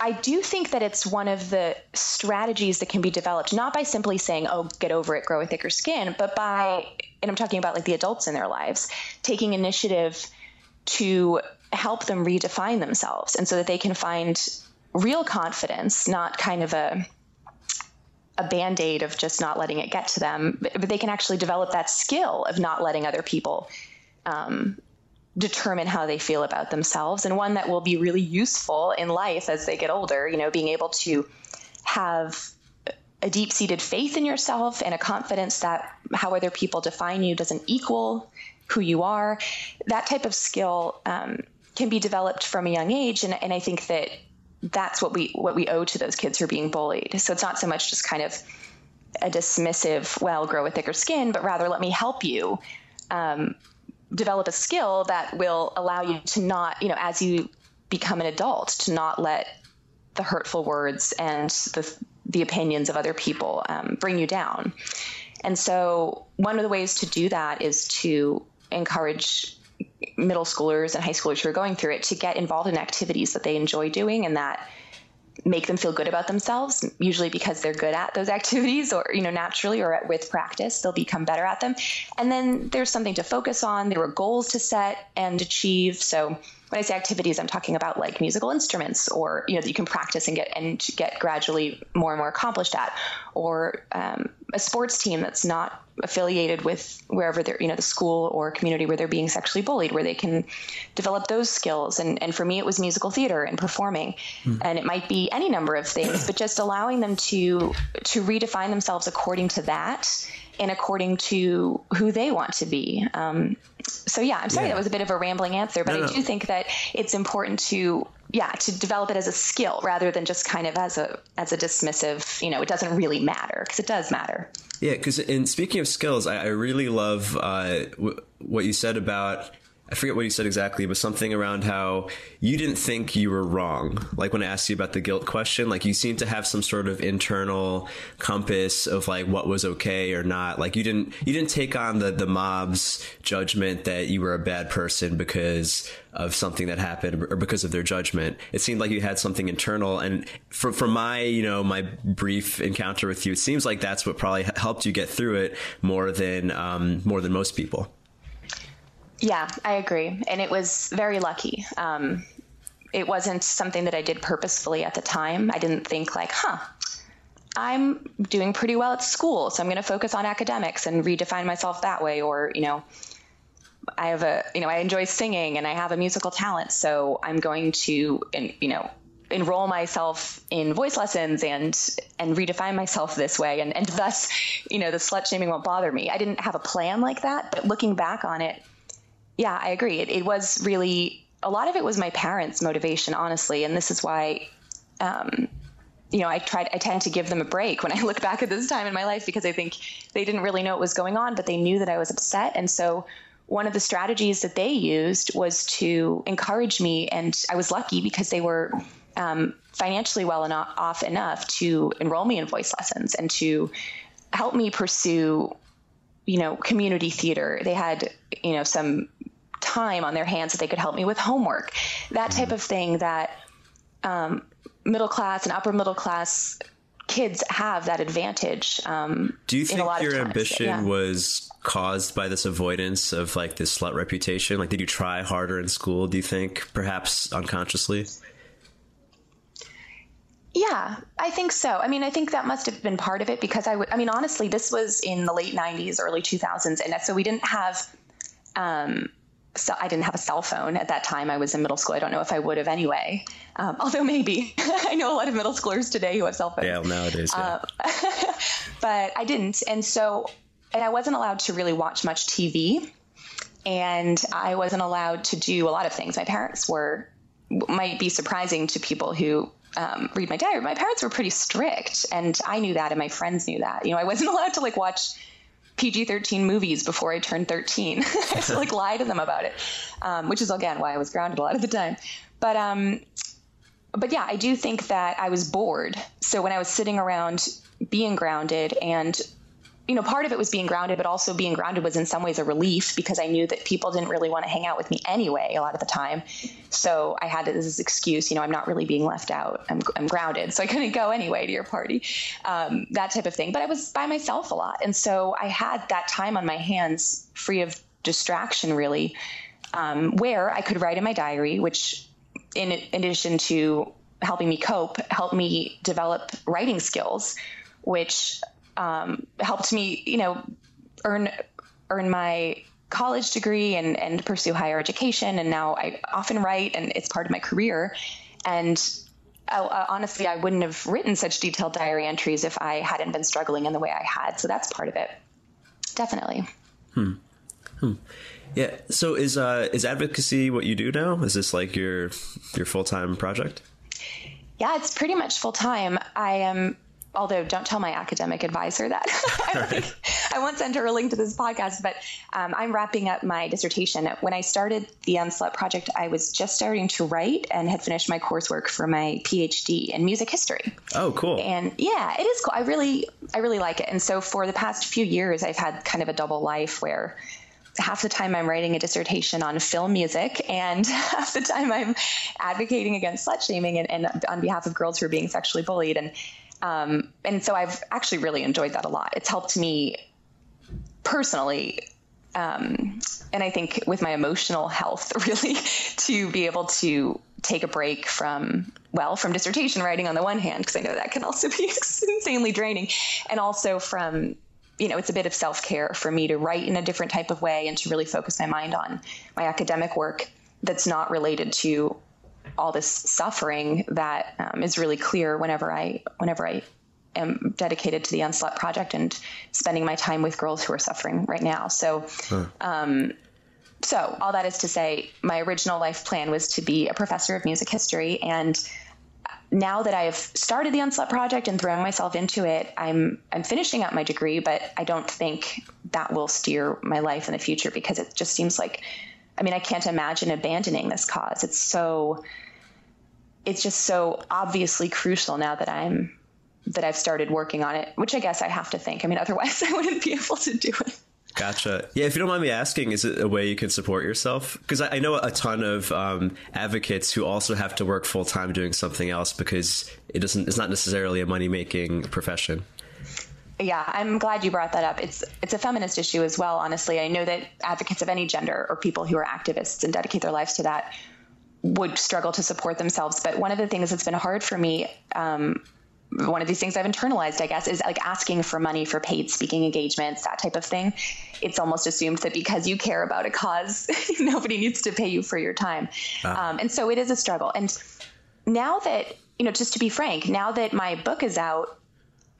I do think that it's one of the strategies that can be developed, not by simply saying, oh, get over it, grow a thicker skin, but by, and I'm talking about like the adults in their lives, taking initiative to help them redefine themselves and so that they can find real confidence, not kind of a, a band aid of just not letting it get to them, but, but they can actually develop that skill of not letting other people um, determine how they feel about themselves and one that will be really useful in life as they get older you know being able to have a deep-seated faith in yourself and a confidence that how other people define you doesn't equal who you are. That type of skill um, can be developed from a young age and, and i think that that's what we what we owe to those kids who are being bullied. So it's not so much just kind of a dismissive well grow a thicker skin but rather let me help you um, develop a skill that will allow you to not, you know, as you become an adult, to not let the hurtful words and the the opinions of other people um, bring you down. And so, one of the ways to do that is to encourage middle schoolers and high schoolers who are going through it to get involved in activities that they enjoy doing and that make them feel good about themselves usually because they're good at those *laughs* activities or you know naturally or with practice they'll become better at them. And then there's something to focus on there are goals to set and achieve. So when I say activities, I'm talking about like musical instruments, or you know that you can practice and get and get gradually more and more accomplished at, or um, a sports team that's not affiliated with wherever they're you know the school or community where they're being sexually bullied, where they can develop those skills. And and for me, it was musical theater and performing, mm. and it might be any number of things, but just allowing them to to redefine themselves according to that and according to who they want to be. Um, so yeah, I'm sorry yeah. that was a bit of a rambling answer, but no, I do think that it's important to yeah to develop it as a skill rather than just kind of as a as a dismissive. You know, it doesn't really matter because it does matter. Yeah, because in speaking of skills, I, I really love uh, w- what you said about I forget what you said exactly, but something around how you didn't think you were wrong. Like when I asked you about the guilt question, like you seemed to have some sort of internal compass of like what was okay or not. Like you didn't you didn't take on the the mob's judgment that you were a bad person because of something that happened or because of their judgment. It seemed like you had something internal, and from from my you know my brief encounter with you, it seems like that's what probably helped you get through it more than um, more than most people. Yeah, I agree. And it was very lucky. Um, it wasn't something that I did purposefully at the time. I didn't think, like, huh, I'm doing pretty well at school, so I'm going to focus on academics and redefine myself that way. Or, you know, I have a, you know, I enjoy singing and I have a musical talent, so I'm going to, you know, enroll myself in voice lessons and and redefine myself this way and and thus you know the slut shaming won't bother me i didn't have a plan like that but looking back on it yeah, I agree. It, it was really a lot of it was my parents' motivation, honestly, and this is why. Um, you know, I tried, I tend to give them a break when I *laughs* look back at this time in my life because I think they didn't really know what was going on, but they knew that I was upset. And so one of the strategies that they used was to encourage me. And I was lucky because they were um, financially well enough, off enough to enroll me in voice lessons and to help me pursue, you know, community theater. They had, you know, some time on their hands that they could help me with homework, that type of thing that um, middle class and upper middle class kids have that advantage. Um, Do you think your ambition yeah. was caused by this avoidance of like this slut reputation? Like, did you try harder in school? Do you think, perhaps unconsciously? Yeah, I think so. I mean, I think that must have been part of it because I would, I mean, honestly, this was in the late 90s, early 2000s. And so we didn't have, um, so I didn't have a cell phone at that time. I was in middle school. I don't know if I would have anyway. Um, although maybe *laughs* I know a lot of middle schoolers today who have cell phones. Yeah, nowadays. Yeah. Uh, *laughs* but I didn't, and so and I wasn't allowed to really watch much TV, and I wasn't allowed to do a lot of things. My parents were might be surprising to people who um, read my diary. My parents were pretty strict, and I knew that, and my friends knew that. You know, I wasn't *laughs* allowed to like watch PG 13 movies before I turned 13. *laughs* I had to like *laughs* lie to them about it, um, which is again why I was grounded a lot of the time. But um, but yeah, I do think that I was bored. So when I was sitting around being grounded and you know, part of it was being grounded, but also being grounded was in some ways a relief because I knew that people didn't really want to hang out with me anyway a lot of the time. So I had this excuse, you know, I'm not really being left out. I'm, I'm grounded, so I couldn't go anyway to your party, um, that type of thing. But I was by myself a lot, and so I had that time on my hands, free of distraction, really, um, where I could write in my diary, which, in, in addition to helping me cope, helped me develop writing skills, which um, helped me, you know, earn earn my college degree and and pursue higher education. And now I often write, and it's part of my career. And uh, uh, honestly, I wouldn't have written such detailed diary entries if I hadn't been struggling in the way I had. So that's part of it, definitely. Hmm. Hmm. Yeah. So is uh, is advocacy what you do now? Is this like your your full time project? Yeah, it's pretty much full time. I am although don't tell my academic advisor that. *laughs* I, *laughs* right. I won't send her a link to this podcast, but um, I'm wrapping up my dissertation. When I started the Unslut project, I was just starting to write and had finished my coursework for my PhD in music history. Oh, cool! And yeah, it is cool. I really, I really like it. And so for the past few years, I've had kind of a double life where half the time I'm writing a dissertation on film music, and *laughs* half the time I'm advocating against slut shaming and, and on behalf of girls who are being sexually bullied. And um, and so I've actually really enjoyed that a lot. It's helped me personally. Um, and I think with my emotional health, *laughs* really, to be able to take a break from, well, from dissertation writing on the one hand, because I know that can also be *laughs* insanely draining, and also from, you know, it's a bit of self care for me to write in a different type of way and to really focus my mind on my academic work that's not related to all this suffering that um, is really clear whenever I whenever I am dedicated to the Unslut project and spending my time with girls who are suffering right now. So, huh. um, so all that is to say, my original life plan was to be a professor of music history, and now that I've started the Unslut project and thrown myself into it, I'm I'm finishing up my degree, but I don't think that will steer my life in the future because it just seems like I mean, I can't imagine abandoning this cause. It's so, it's just so obviously crucial now that I'm, that I've started working on it, which I guess I have to think. I mean, *laughs* otherwise I wouldn't be able to do it. Gotcha. Yeah, if you don't mind me asking, is it a way you can support yourself? Because I, I, know a ton of um, advocates who also have to work full time doing something else because it doesn't. It's not necessarily a money making profession yeah, I'm glad you brought that up. It's it's a feminist issue as well. Honestly, I know that advocates of any gender or people who are activists and dedicate their lives to that would struggle to support themselves. But one of the things that's been hard for me, um, one of these things I've internalized, I guess, is like asking for money for paid speaking engagements, that type of thing. It's almost assumed that because you care about a cause, *laughs* nobody needs to pay you for your time, uh. um, and so it is a struggle. And now that you know, just to be frank, now that my book is out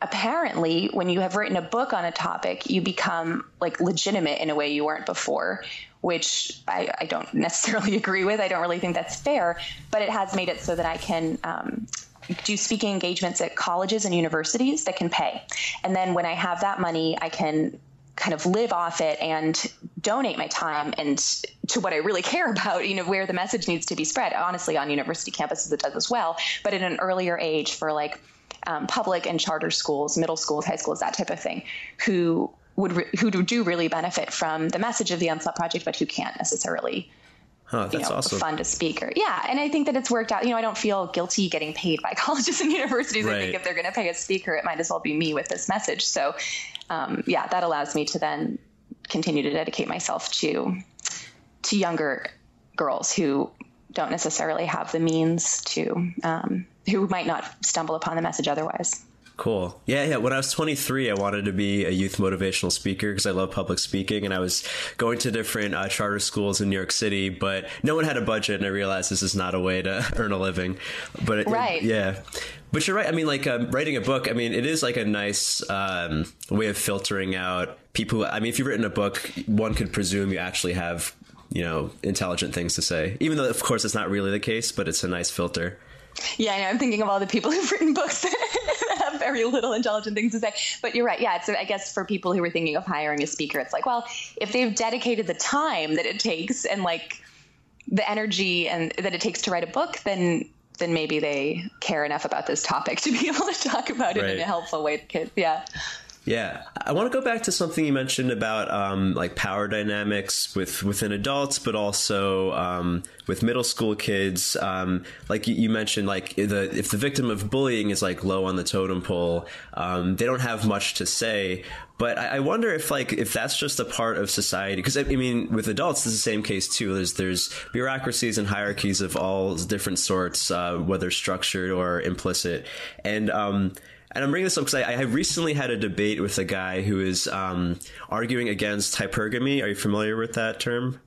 apparently when you have written a book on a topic you become like legitimate in a way you weren't before which I, I, don't *laughs* necessarily agree with. I don't really think that's fair, but it has made it so that I can um, do speaking engagements at colleges and universities that can pay. And then when I have that money, I can kind of live off it and donate my time and to what I really *laughs* care about, you know, where the message needs to be spread. Honestly, on university campuses, it does as well, but at an earlier age for like um, public and charter schools, middle schools, high schools, that type of thing, who would re- who do really benefit from the message of the Unslut Project, but who can't necessarily Huh, that's you know, awesome. fund a speaker. Yeah, and I think that it's worked out. You know, I don't feel guilty getting paid by *laughs* colleges and universities. Right. I think if they're going to pay a speaker, it might as well be me with this message. So, um, yeah, that allows me to then continue to dedicate myself to to younger girls who don't necessarily have the means to, um, who might not stumble upon the message otherwise. Cool. Yeah, yeah. When I was 23, I wanted to be a youth motivational speaker because I love public speaking, and I was going to different uh, charter schools in New York City, but no one had a budget, and I realized this is not a way to *laughs* earn a living. But it, right, yeah. But you're right. I mean, like um, writing a book. I mean, it is like a nice um, way of filtering out people. I mean, if you've written a book, one could presume you actually have you know intelligent things to say, even though of course it's not really the case. But it's a nice filter. Yeah, I know. I'm thinking of all the people *laughs* who've written books *laughs* that have very little intelligent things to say. But you're right. Yeah, it's I guess for people who are thinking of hiring a speaker, it's like, well, if they've dedicated the time that it takes and like the energy and that it takes to write a book, then then maybe they care enough about this topic to be *laughs* able to talk about it right. in a helpful way to kids. Yeah. Yeah, I want to go back to something you mentioned about um, like power dynamics with within adults, but also um, with middle school kids. Um, like you mentioned, like the if the victim of bullying is like low on the totem pole, um, they don't have much to say. But I, wonder if like if that's just a part of society because I mean with adults it's the same case too. There's there's bureaucracies and hierarchies of all different sorts, uh, whether structured or implicit, and um, and I'm bringing this up because I, I, recently had a debate with a guy who is um, arguing against hypergamy. Are you familiar with that term?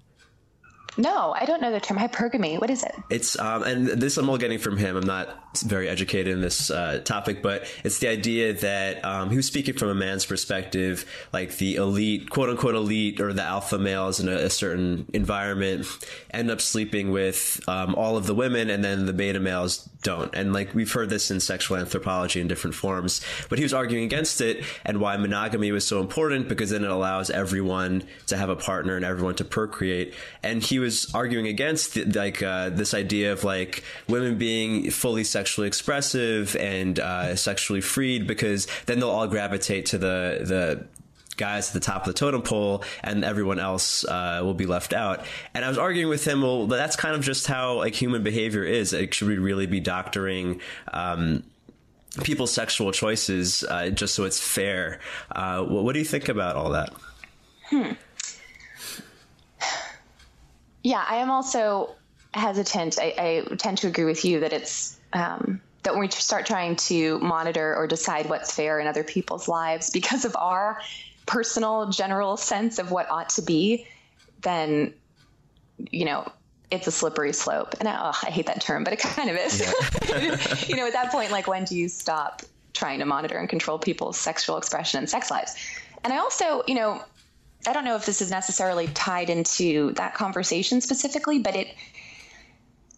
No, I don't know the term hypergamy. What is it? It's um, and this I'm all getting from him. I'm not very educated in this uh, topic, but it's the idea that um, he was speaking from a man's perspective, like the elite, quote unquote elite, or the alpha males in a, a certain environment end up sleeping with um, all of the women, and then the beta males don't. And like we've heard this in sexual anthropology in different forms, but he was arguing against it and why monogamy was so important because then it allows everyone to have a partner and everyone to procreate. And he was arguing against the, like uh, this idea of like women being fully sexually expressive and uh, sexually freed because then they'll all gravitate to the the guys at the top of the totem pole and everyone else uh, will be left out. And I was arguing with him, well, that's kind of just how like human behavior is. Like, should we really be doctoring? Um, people's sexual choices uh, just so it's fair. Uh, what, what, do you think about all that? Hmm. Yeah, I am also hesitant. I, I, tend to agree with you that it's um, that when we start trying to monitor or decide what's fair in other people's lives because of our personal general sense of what ought to be, then you know it's a slippery slope. And I, oh, I hate that term, but it kind of is. Yeah. *laughs* you know, at that point, like when do you stop trying to monitor and control people's sexual expression and sex lives? And I also, you know, I don't know if this is necessarily tied into that conversation specifically, but it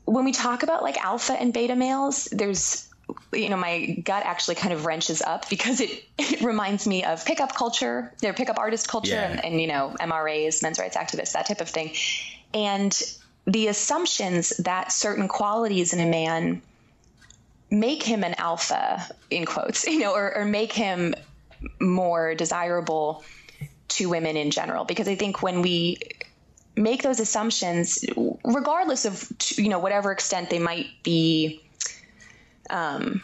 when we talk about like alpha and beta males, there's you know, my gut actually kind of wrenches up because it, *laughs* it reminds me of pickup culture, their pickup artist culture, yeah. and, and, you know, MRAs, men's rights activists, that type of thing. And the assumptions that certain qualities in a man make him an alpha, in quotes, *laughs* you know, or, or make him more desirable to women in general. Because I think when we make those assumptions, regardless of, you know, whatever extent they might be um,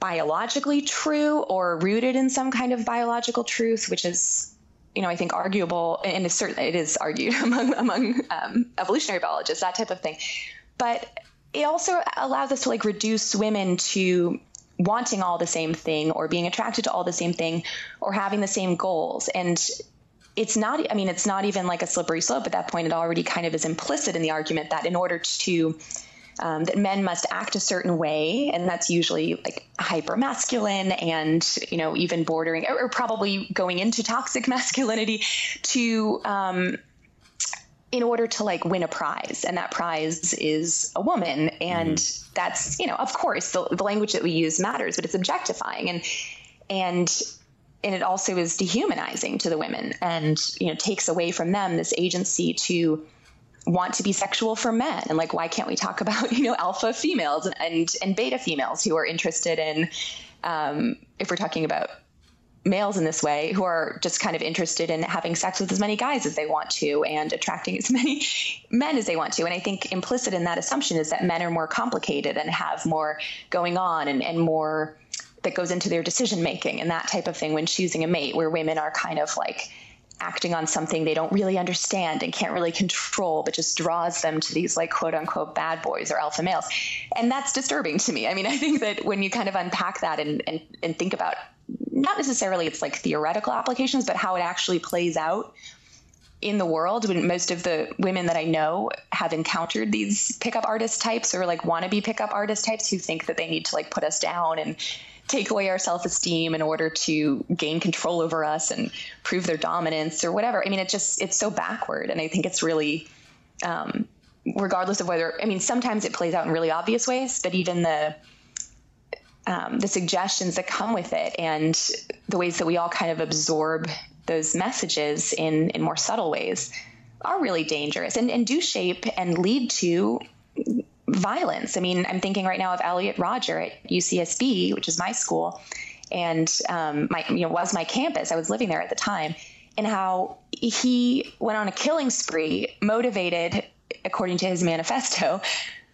biologically true or rooted in some kind of biological truth, which is, you know, I think arguable, and certainly it is argued *laughs* among among um, evolutionary biologists, that type of thing. But it also allows us to like reduce women to wanting all the same thing or being attracted to all the same thing or having the same goals. And it's not i mean it's not even like a slippery slope at that point. It already kind of is implicit in the argument that in order to um, that men must act a certain way, and that's usually like hyper masculine and you know even bordering or, or probably going into toxic *laughs* masculinity to um, in order to like win a prize and that prize is a woman. And mm-hmm. that's you know of course the, the language that we use matters but it's objectifying. And and and it also is dehumanizing to the women and you know takes away from them this agency to want to be sexual for men. And like why can't we talk *laughs* about you know alpha females and and, and beta females who are interested in um, if we're talking about males in this way who are just kind of interested in having sex with as many guys as they want to and attracting as *laughs* many men as they want to. And I think implicit in that assumption is that men are more complicated and have more going on and, and more that goes into their decision making and that type of thing when choosing a mate, where women are kind of like acting on something they don't really understand and can't really control, but just draws them to these like quote unquote bad boys or alpha males. And that's disturbing to me. I mean, *laughs* I think that when you kind of unpack that and, and, and think about not necessarily its like theoretical applications, but how it actually plays out in the world when most of the women that I know have encountered these pickup artist types or like wannabe pickup artist types who think that they need to like put us down and take away our self-esteem in order to gain control over us and prove their dominance or whatever. I mean, it just it's so backward, and I think it's really, um, regardless of whether I mean, sometimes it plays out in really obvious ways, but even the um, the suggestions that come with it and the ways that we all kind of absorb those messages in in more subtle ways are really dangerous and, and do shape and lead to violence. I mean, I'm thinking right now of Elliot Rodger at UCSB, which is my school, and um, my you know was my campus. I was living there at the time, and how he went on a killing spree, motivated, according to his manifesto,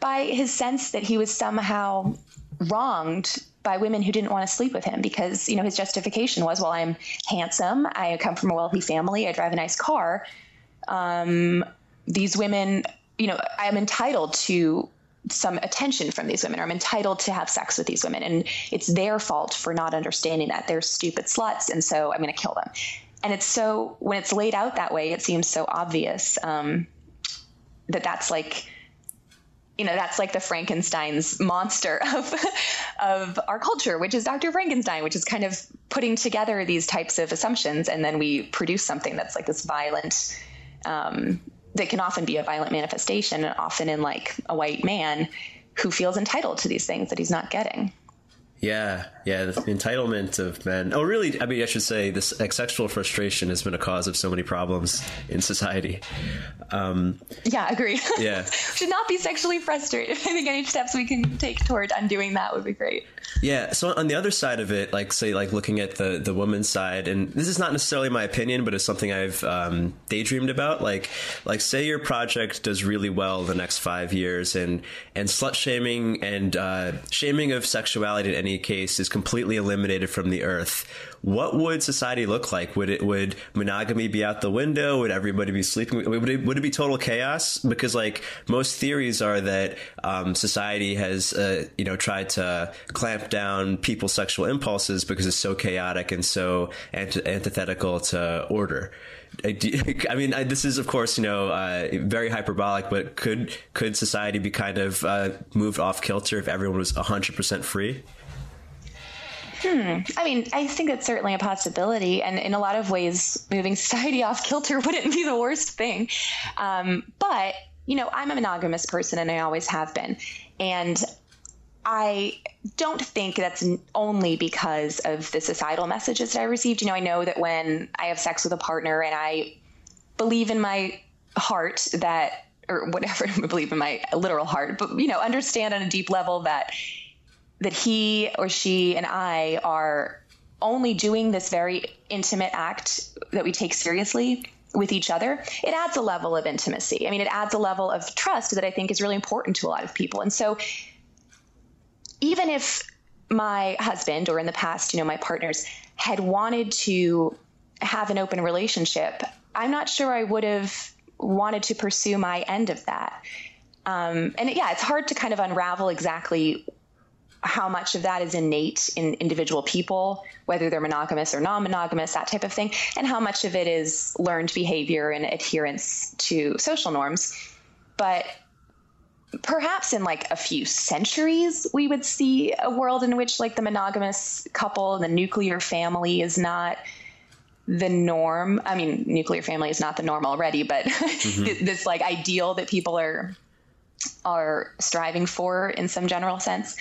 by his sense that he was somehow wronged by women who didn't want to sleep with him because you know his justification was well i'm handsome. I come from a wealthy family. I drive a nice car. Um, these women you know i'm entitled to some attention from these women or i'm entitled to have sex with these women. And it's their fault for not understanding that they're stupid sluts. And so i'm going to kill them. And it's so when it's laid out that way it seems so obvious um, that that's like you know that's like the Frankenstein's monster *laughs* of of our culture, which is Dr. Frankenstein, which is kind of putting together these types of assumptions, and then we produce something that's like this violent, um, that can often be a violent manifestation, and often in like a white man who feels entitled to these things that he's not getting. Yeah, yeah, the entitlement of men. Oh, really? I mean, I should say this sexual frustration has been a cause of so many problems in society. Um, yeah, agree. Yeah, *laughs* should not be sexually frustrated. *laughs* I think any steps we can take toward undoing that would be great. Yeah. So on the other side of it, like say, like looking at the the woman's side, and this is not necessarily my opinion, but it's something I've um, daydreamed about. Like, like say your project does really well the next five years, and and slut shaming and uh, shaming of sexuality in any case is completely eliminated from the earth, what would society look like? Would it would monogamy be out the window? Would everybody be sleeping? Would it, would it be total chaos? Because like most theories are that um, society has uh, you know tried to clamp down people's sexual impulses because it's so chaotic and so antithetical to order. I *laughs* mean, this is of course, you know, uh, very hyperbolic, but could could society be kind of uh, moved off kilter if everyone was hundred percent free? Hmm. I mean, I think it's certainly a possibility, and in a lot of ways, moving *laughs* society off kilter wouldn't be the worst thing. Um, but you know, I'm a monogamous person, and I always have been, and I don't think that's only because of the societal messages that I received. You know, I know that when I have sex with a partner and I believe in my heart that, or whatever, *laughs* I believe in my literal heart, but, you know, understand on a deep level that that he or she and I are only doing this very intimate act that we take seriously with each other, it adds a level of intimacy. I mean, it adds a level of trust that I think is really important to a lot of people. And so, even if my husband or in the past, you know, my partners had wanted to have an open relationship, I'm not sure I would have wanted to pursue my end of that. Um, and yeah, it's hard to kind of unravel exactly how much of that is innate in individual people, whether they're monogamous or non monogamous, that type of thing, and how much of it is learned behavior and adherence to social norms. But perhaps in like a few centuries, we would see a world in which like the monogamous couple and the nuclear family is not the norm. I mean, nuclear family is not the norm already, but mm-hmm. *laughs* this like ideal that people are are striving for in some general sense.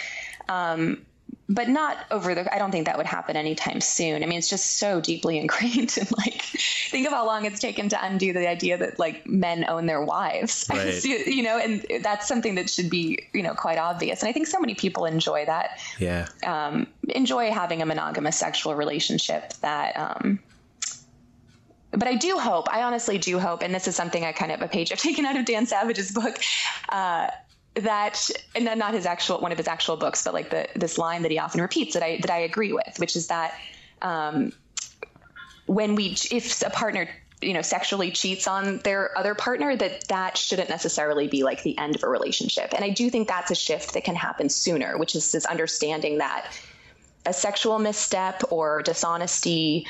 Um, but not over the i don't think that would happen anytime soon. I mean it's just so deeply *laughs* ingrained and like think of how long it's taken to undo the idea that like men own their wives. *laughs* Right. you know and that's something that should be you know quite obvious. And i think so many people enjoy that. Yeah. Um, enjoy having a monogamous sexual relationship that um, but I do hope, I honestly do hope, and this is something I kind of a page I've *laughs* taken out of Dan Savage's book, uh, that and not his actual one of his actual books, but like the this line that he often repeats that I that I agree with, which is that um, when we if a partner you know sexually cheats on their other partner that that shouldn't necessarily be like the end of a relationship. And i do think that's a shift that can happen sooner which is this understanding that a sexual misstep or dishonesty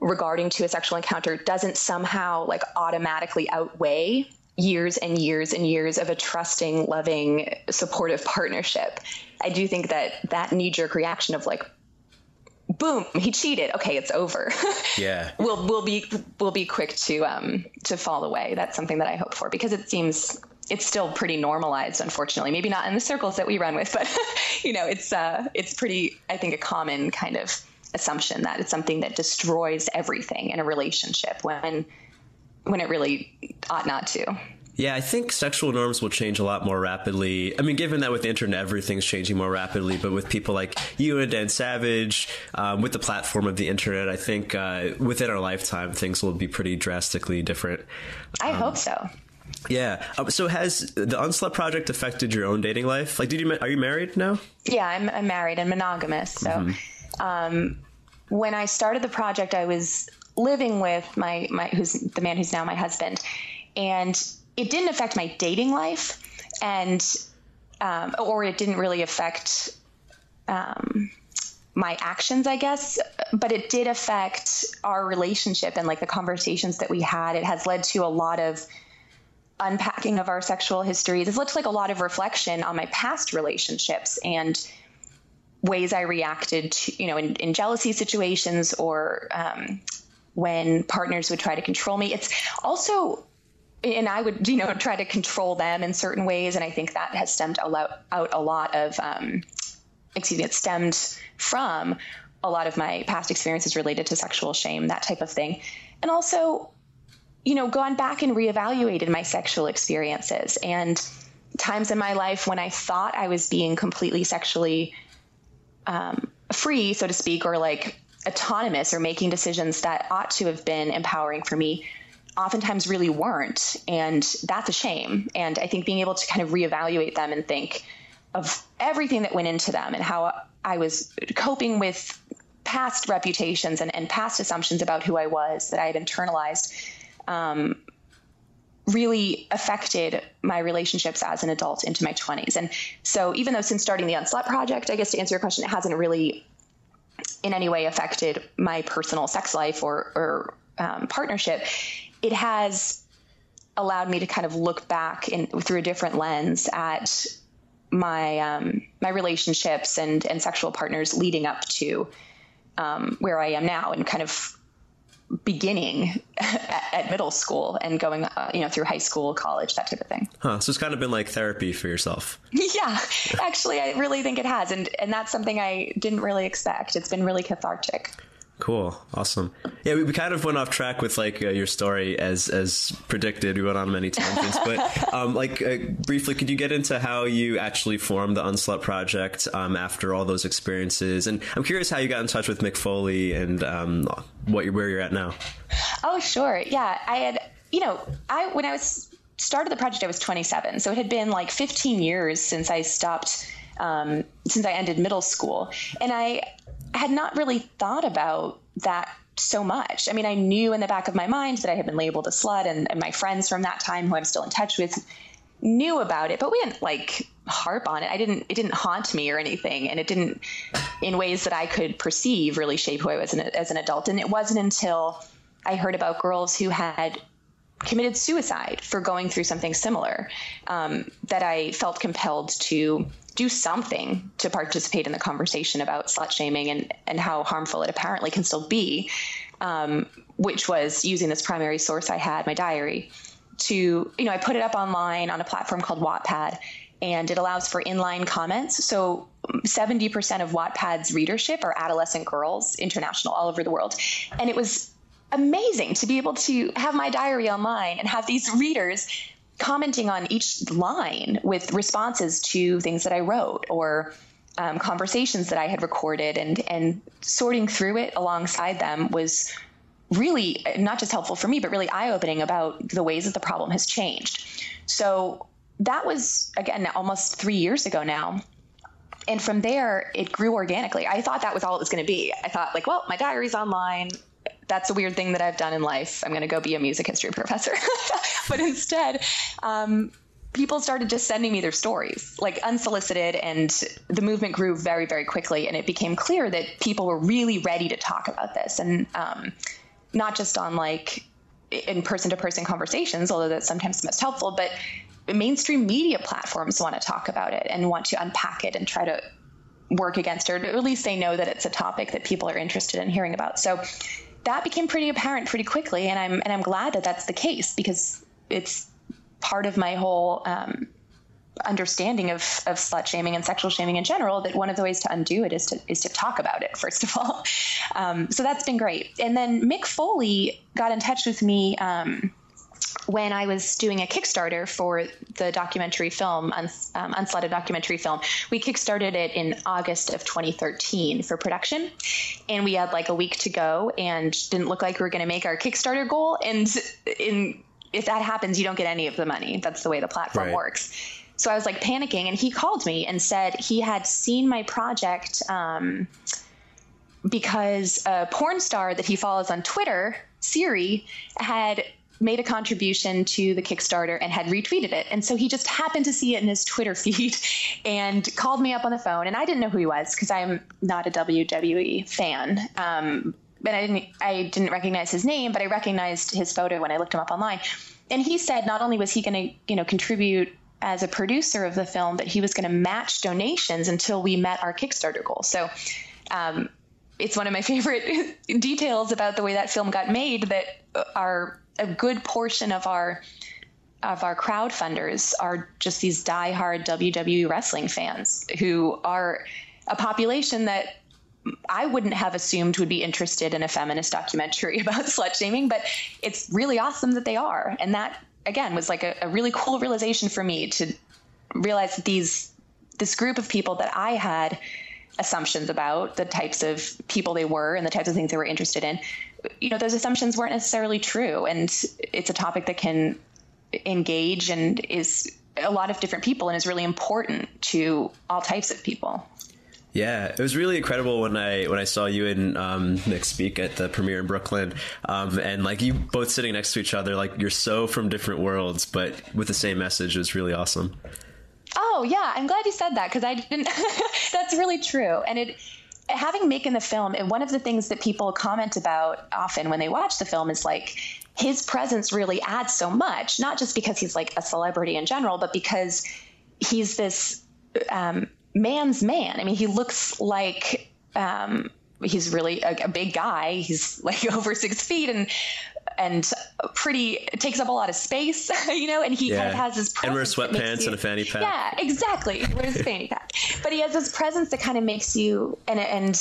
regarding to a sexual encounter doesn't somehow like automatically outweigh years and years and years of a trusting, loving, supportive partnership. I do think that that knee jerk reaction of like, boom, he cheated. Okay, it's over. *laughs* Yeah. we'll we'll be we'll be quick to um to fall away. That's something that I hope for because it seems it's still pretty normalized, unfortunately. Maybe not in the circles that we run with, *laughs* but you know, it's uh it's pretty I think a common kind of assumption that it's something that destroys everything in a relationship when when it really ought not to. Yeah, I think sexual norms will change a lot more rapidly. I mean, given that with the internet, everything's changing more rapidly, but with people like you and Dan Savage, um, with the platform of the internet, I think uh, within our lifetime, things will be pretty drastically different. I um, hope so. Yeah. Um, so has the Unslut Project affected your own dating life? Like, did you are you married now? Yeah, I'm, I'm married and monogamous. So, mm-hmm. um, when I started the project, I was living with my my who's the man who's now my husband, and it didn't affect my dating life, and um, or it didn't really affect um, my actions, I guess, but it did affect our relationship and like the conversations that we had. It has led to a lot of unpacking of our sexual histories. It's led to like a lot of reflection on my past relationships and ways I reacted to, you know, in, in jealousy situations or um, when partners would try to control me. It's also and I would, you know, try to control them in certain ways. And I think that has stemmed a lot, out a lot of, um, excuse me, it stemmed from a lot of my past experiences related to sexual shame, that type of thing. And also, you know, gone back and reevaluated my sexual experiences and times in my life when I thought I was being completely sexually um, free, so to speak, or like autonomous or making decisions that ought to have been empowering for me oftentimes really weren't. And that's a shame. And i think being able to kind of reevaluate them and think of everything that went into them and how i was coping with past reputations and, and past assumptions about who i was that i had internalized um, really affected my relationships as an adult into my 20s and so even though since starting the unslut project i guess to answer your question it hasn't really in any way affected my personal sex life or, or um, partnership, it has allowed me to kind of look back in, through a different lens at my um, my relationships and and sexual partners leading up to um, where I am now, and kind of beginning at, *laughs* at middle school and going, uh, you know, through high school, college, that type of thing. Huh. So it's kind of been like therapy for yourself. yeah, *laughs* actually, I really think it has, and and that's something I didn't really expect. It's been really cathartic. Cool, awesome. Yeah, we, we kind of went off track with like uh, your story as as predicted. We went on many tangents, but *laughs* um, like uh, briefly, could you get into how you actually formed the Unslut Project um, after all those experiences? And I'm curious how you got in touch with Mick Foley and um, what you're, where you're at now. Oh, sure. Yeah, I had you know I when I was started the project, I was 27, so it had been like 15 years since I stopped. Um, since I ended middle school. And I had not really thought about that so much. I mean, I knew in the back of my mind that I had been labeled a slut, and, and, my friends from that time, who I'm still in touch with, knew about it, but we didn't like harp on it. I didn't. It didn't haunt me or anything, and it didn't, in ways that I could perceive, really shape who I was as an adult. And it wasn't until I heard about girls who had committed suicide for going through something similar um, that I felt compelled to do something to participate in the conversation about slut shaming and, and how harmful it apparently can still be. um, which was using this primary source I had, my diary, to, you know, I put it up online on a platform called Wattpad, and it allows for inline comments. So 70% of Wattpad's readership are adolescent girls, international, all over the world. And it was amazing to be able to have my diary online and have these readers commenting on each line with responses to things that I wrote or um, conversations that I had recorded and and sorting through it alongside them was really not just helpful for me but really eye-opening about the ways that the problem has changed. So that was again almost 3 years ago now. And from there it grew organically. I thought that was all it was going to be. I thought like, well, my diary's online that's a weird thing that I've done in life. I'm going to go be a music history professor. *laughs* but instead, um, people started just sending me their stories, like unsolicited, and the movement grew very, very quickly. And it became clear that people were really ready to talk about this, and um, not just on like in person to person conversations, although that's sometimes the most helpful, but mainstream media platforms want to talk about it and want to unpack it and try to work against it, or at least they know that it's a topic that people are interested in hearing about. So that became pretty apparent pretty quickly, and I'm and I'm glad that that's the case because it's part of my whole um, understanding of, of slut shaming and sexual shaming in general that one of the ways to undo it is to is to talk about it first of all. *laughs* Um, so that's been great. And then Mick Foley got in touch with me. Um, when I was doing a Kickstarter for the documentary film, um, Unslutted documentary film, we kickstarted it in August of 2013 for production. And we had like a week to go and didn't look like we were going to make our Kickstarter goal. And in, if that happens, you don't get any of the money. That's the way the platform right. works. So I was like panicking, and he called me and said he had seen my project um, because a porn star that he follows on Twitter, Siri, had made a contribution to the Kickstarter and had retweeted it. And so he just happened to see it in his Twitter *laughs* feed and called me up on the phone. And I didn't know who he was because I'm not a WWE fan. Um, but I didn't I didn't recognize his name, but I recognized his photo when I looked him up online. And he said not only was he going to you know contribute as a producer of the film, but he was going to match donations until we met our Kickstarter goal. So. Um, it's one of my *laughs* favorite details about the way that film got made that our a good portion of our of our crowdfunders are just these diehard WWE wrestling fans who are a population that I wouldn't have assumed would be interested in a feminist documentary *laughs* about slut shaming, but it's really awesome that they are. And that again was like a, a really cool realization for me to realize that these this group of people that I had assumptions about the types of people they were and the types of things they were interested in you know those assumptions weren't necessarily true and it's a topic that can engage and is a lot of different people and is really important to all types of people yeah, it was really incredible when I when I saw you and um, Mick speak at the premiere in Brooklyn, um, and like you both sitting next to each other, like you're so from different worlds, but with the same message. It was really awesome. Oh yeah, I'm glad you said that because I didn't. *laughs* that's really true, and it having making the film, and one of the things that people comment about often when they watch the film is like his presence really adds so much, not just because he's like a celebrity in general, but because he's this um, man's man. I mean, he looks like um, he's really a, a, big guy. He's like *laughs* over six feet and and pretty takes up a lot of space, *laughs* you know. And he yeah. kind of has this and wears sweatpants and a fanny pack. Yeah, exactly. He wears a fanny pack, but he has this presence that kind of makes you and and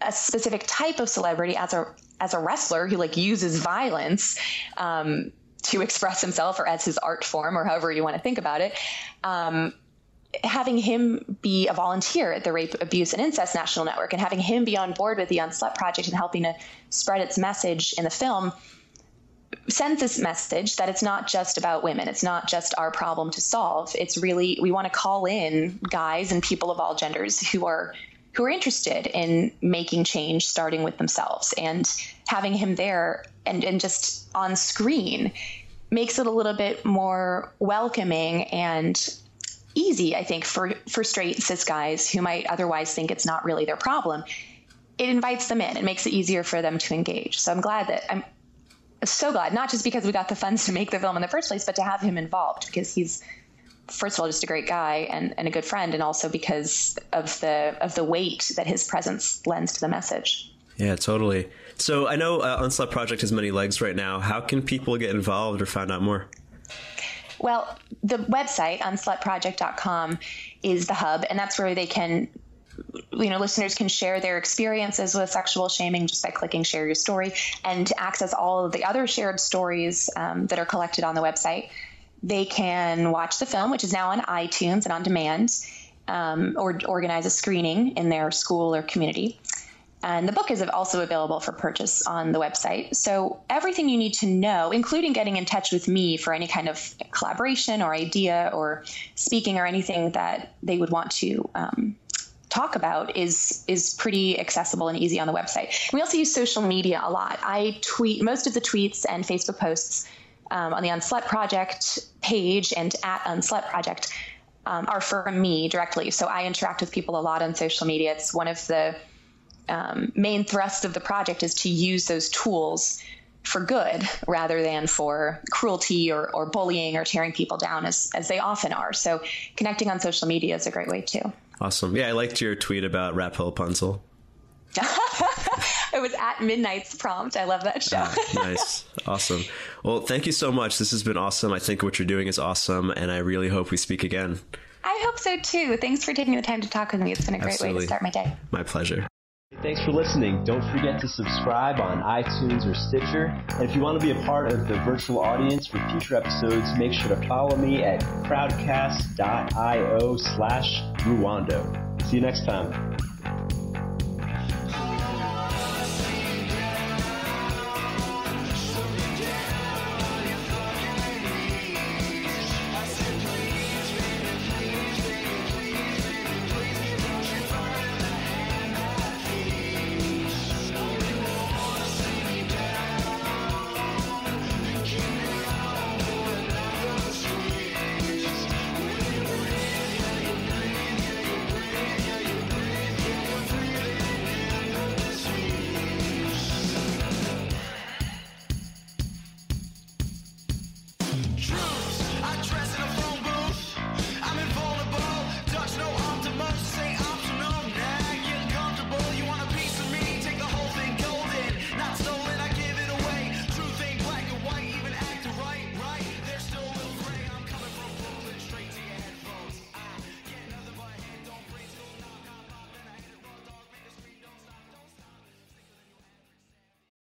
a specific type of celebrity as a as a wrestler who like uses violence um, to express himself or as his art form or however you want to think about it. Um, having him be a volunteer at the Rape, Abuse, and Incest National Network and having him be on board with the Unslut Project and helping to spread its message in the film sends this message that it's not just about women. It's not just our problem to solve. It's really we want to call in guys and people of all genders who are who are interested in making change starting with themselves and having him there and, and just on screen makes it a little bit more welcoming and easy, I think, for, for straight cis guys who might otherwise think it's not really their problem. It invites them in. It makes it easier for them to engage. So I'm glad that I'm so glad, not just because we got the funds to make the film in the first place, but to have him involved because he's first of all just a great guy and, and a good friend, and also because of the of the weight that his presence lends to the message. Yeah, totally. So I know uh, Project has many legs right now. How can people get involved or find out more? Well, the website, unslutproject.com, is the hub, and that's where they can you know listeners can share their experiences with sexual shaming just by clicking share your story and access all of the other shared stories um, that are collected on the website. They can watch the film which is now on itunes and on demand um, or organize a screening in their school or community and the book is also available for purchase on the website. So, everything you need to know, including getting in touch with me for any kind of collaboration or idea or speaking or anything that they would want to um, talk about is is pretty accessible and easy on the website. We also use social media a lot. I tweet most of the tweets and Facebook posts um, on the Unslut Project page and at Unslut Project um, are from me directly. So I interact with people a lot on social media. It's one of the um, main thrust of the project is to use those tools for good rather than for cruelty or, or bullying or tearing people down as, as they often are. So connecting on social media is a great way too. Awesome. Yeah, I liked your tweet about Rapunzel. *laughs* it was at Midnight's prompt. I love that show. ah, nice. Awesome. Well, thank you so much. This has been awesome. I think what you're doing is awesome, and I really hope we speak again. I hope so too. Thanks for taking the time to talk with me. It's been a great Absolutely. way to start my day. My pleasure. Thanks for listening. Don't forget to subscribe on iTunes or Stitcher. And if you want to be a part of the virtual audience for future episodes, make sure to follow me at crowdcast.io slash Ruwando. See you next time.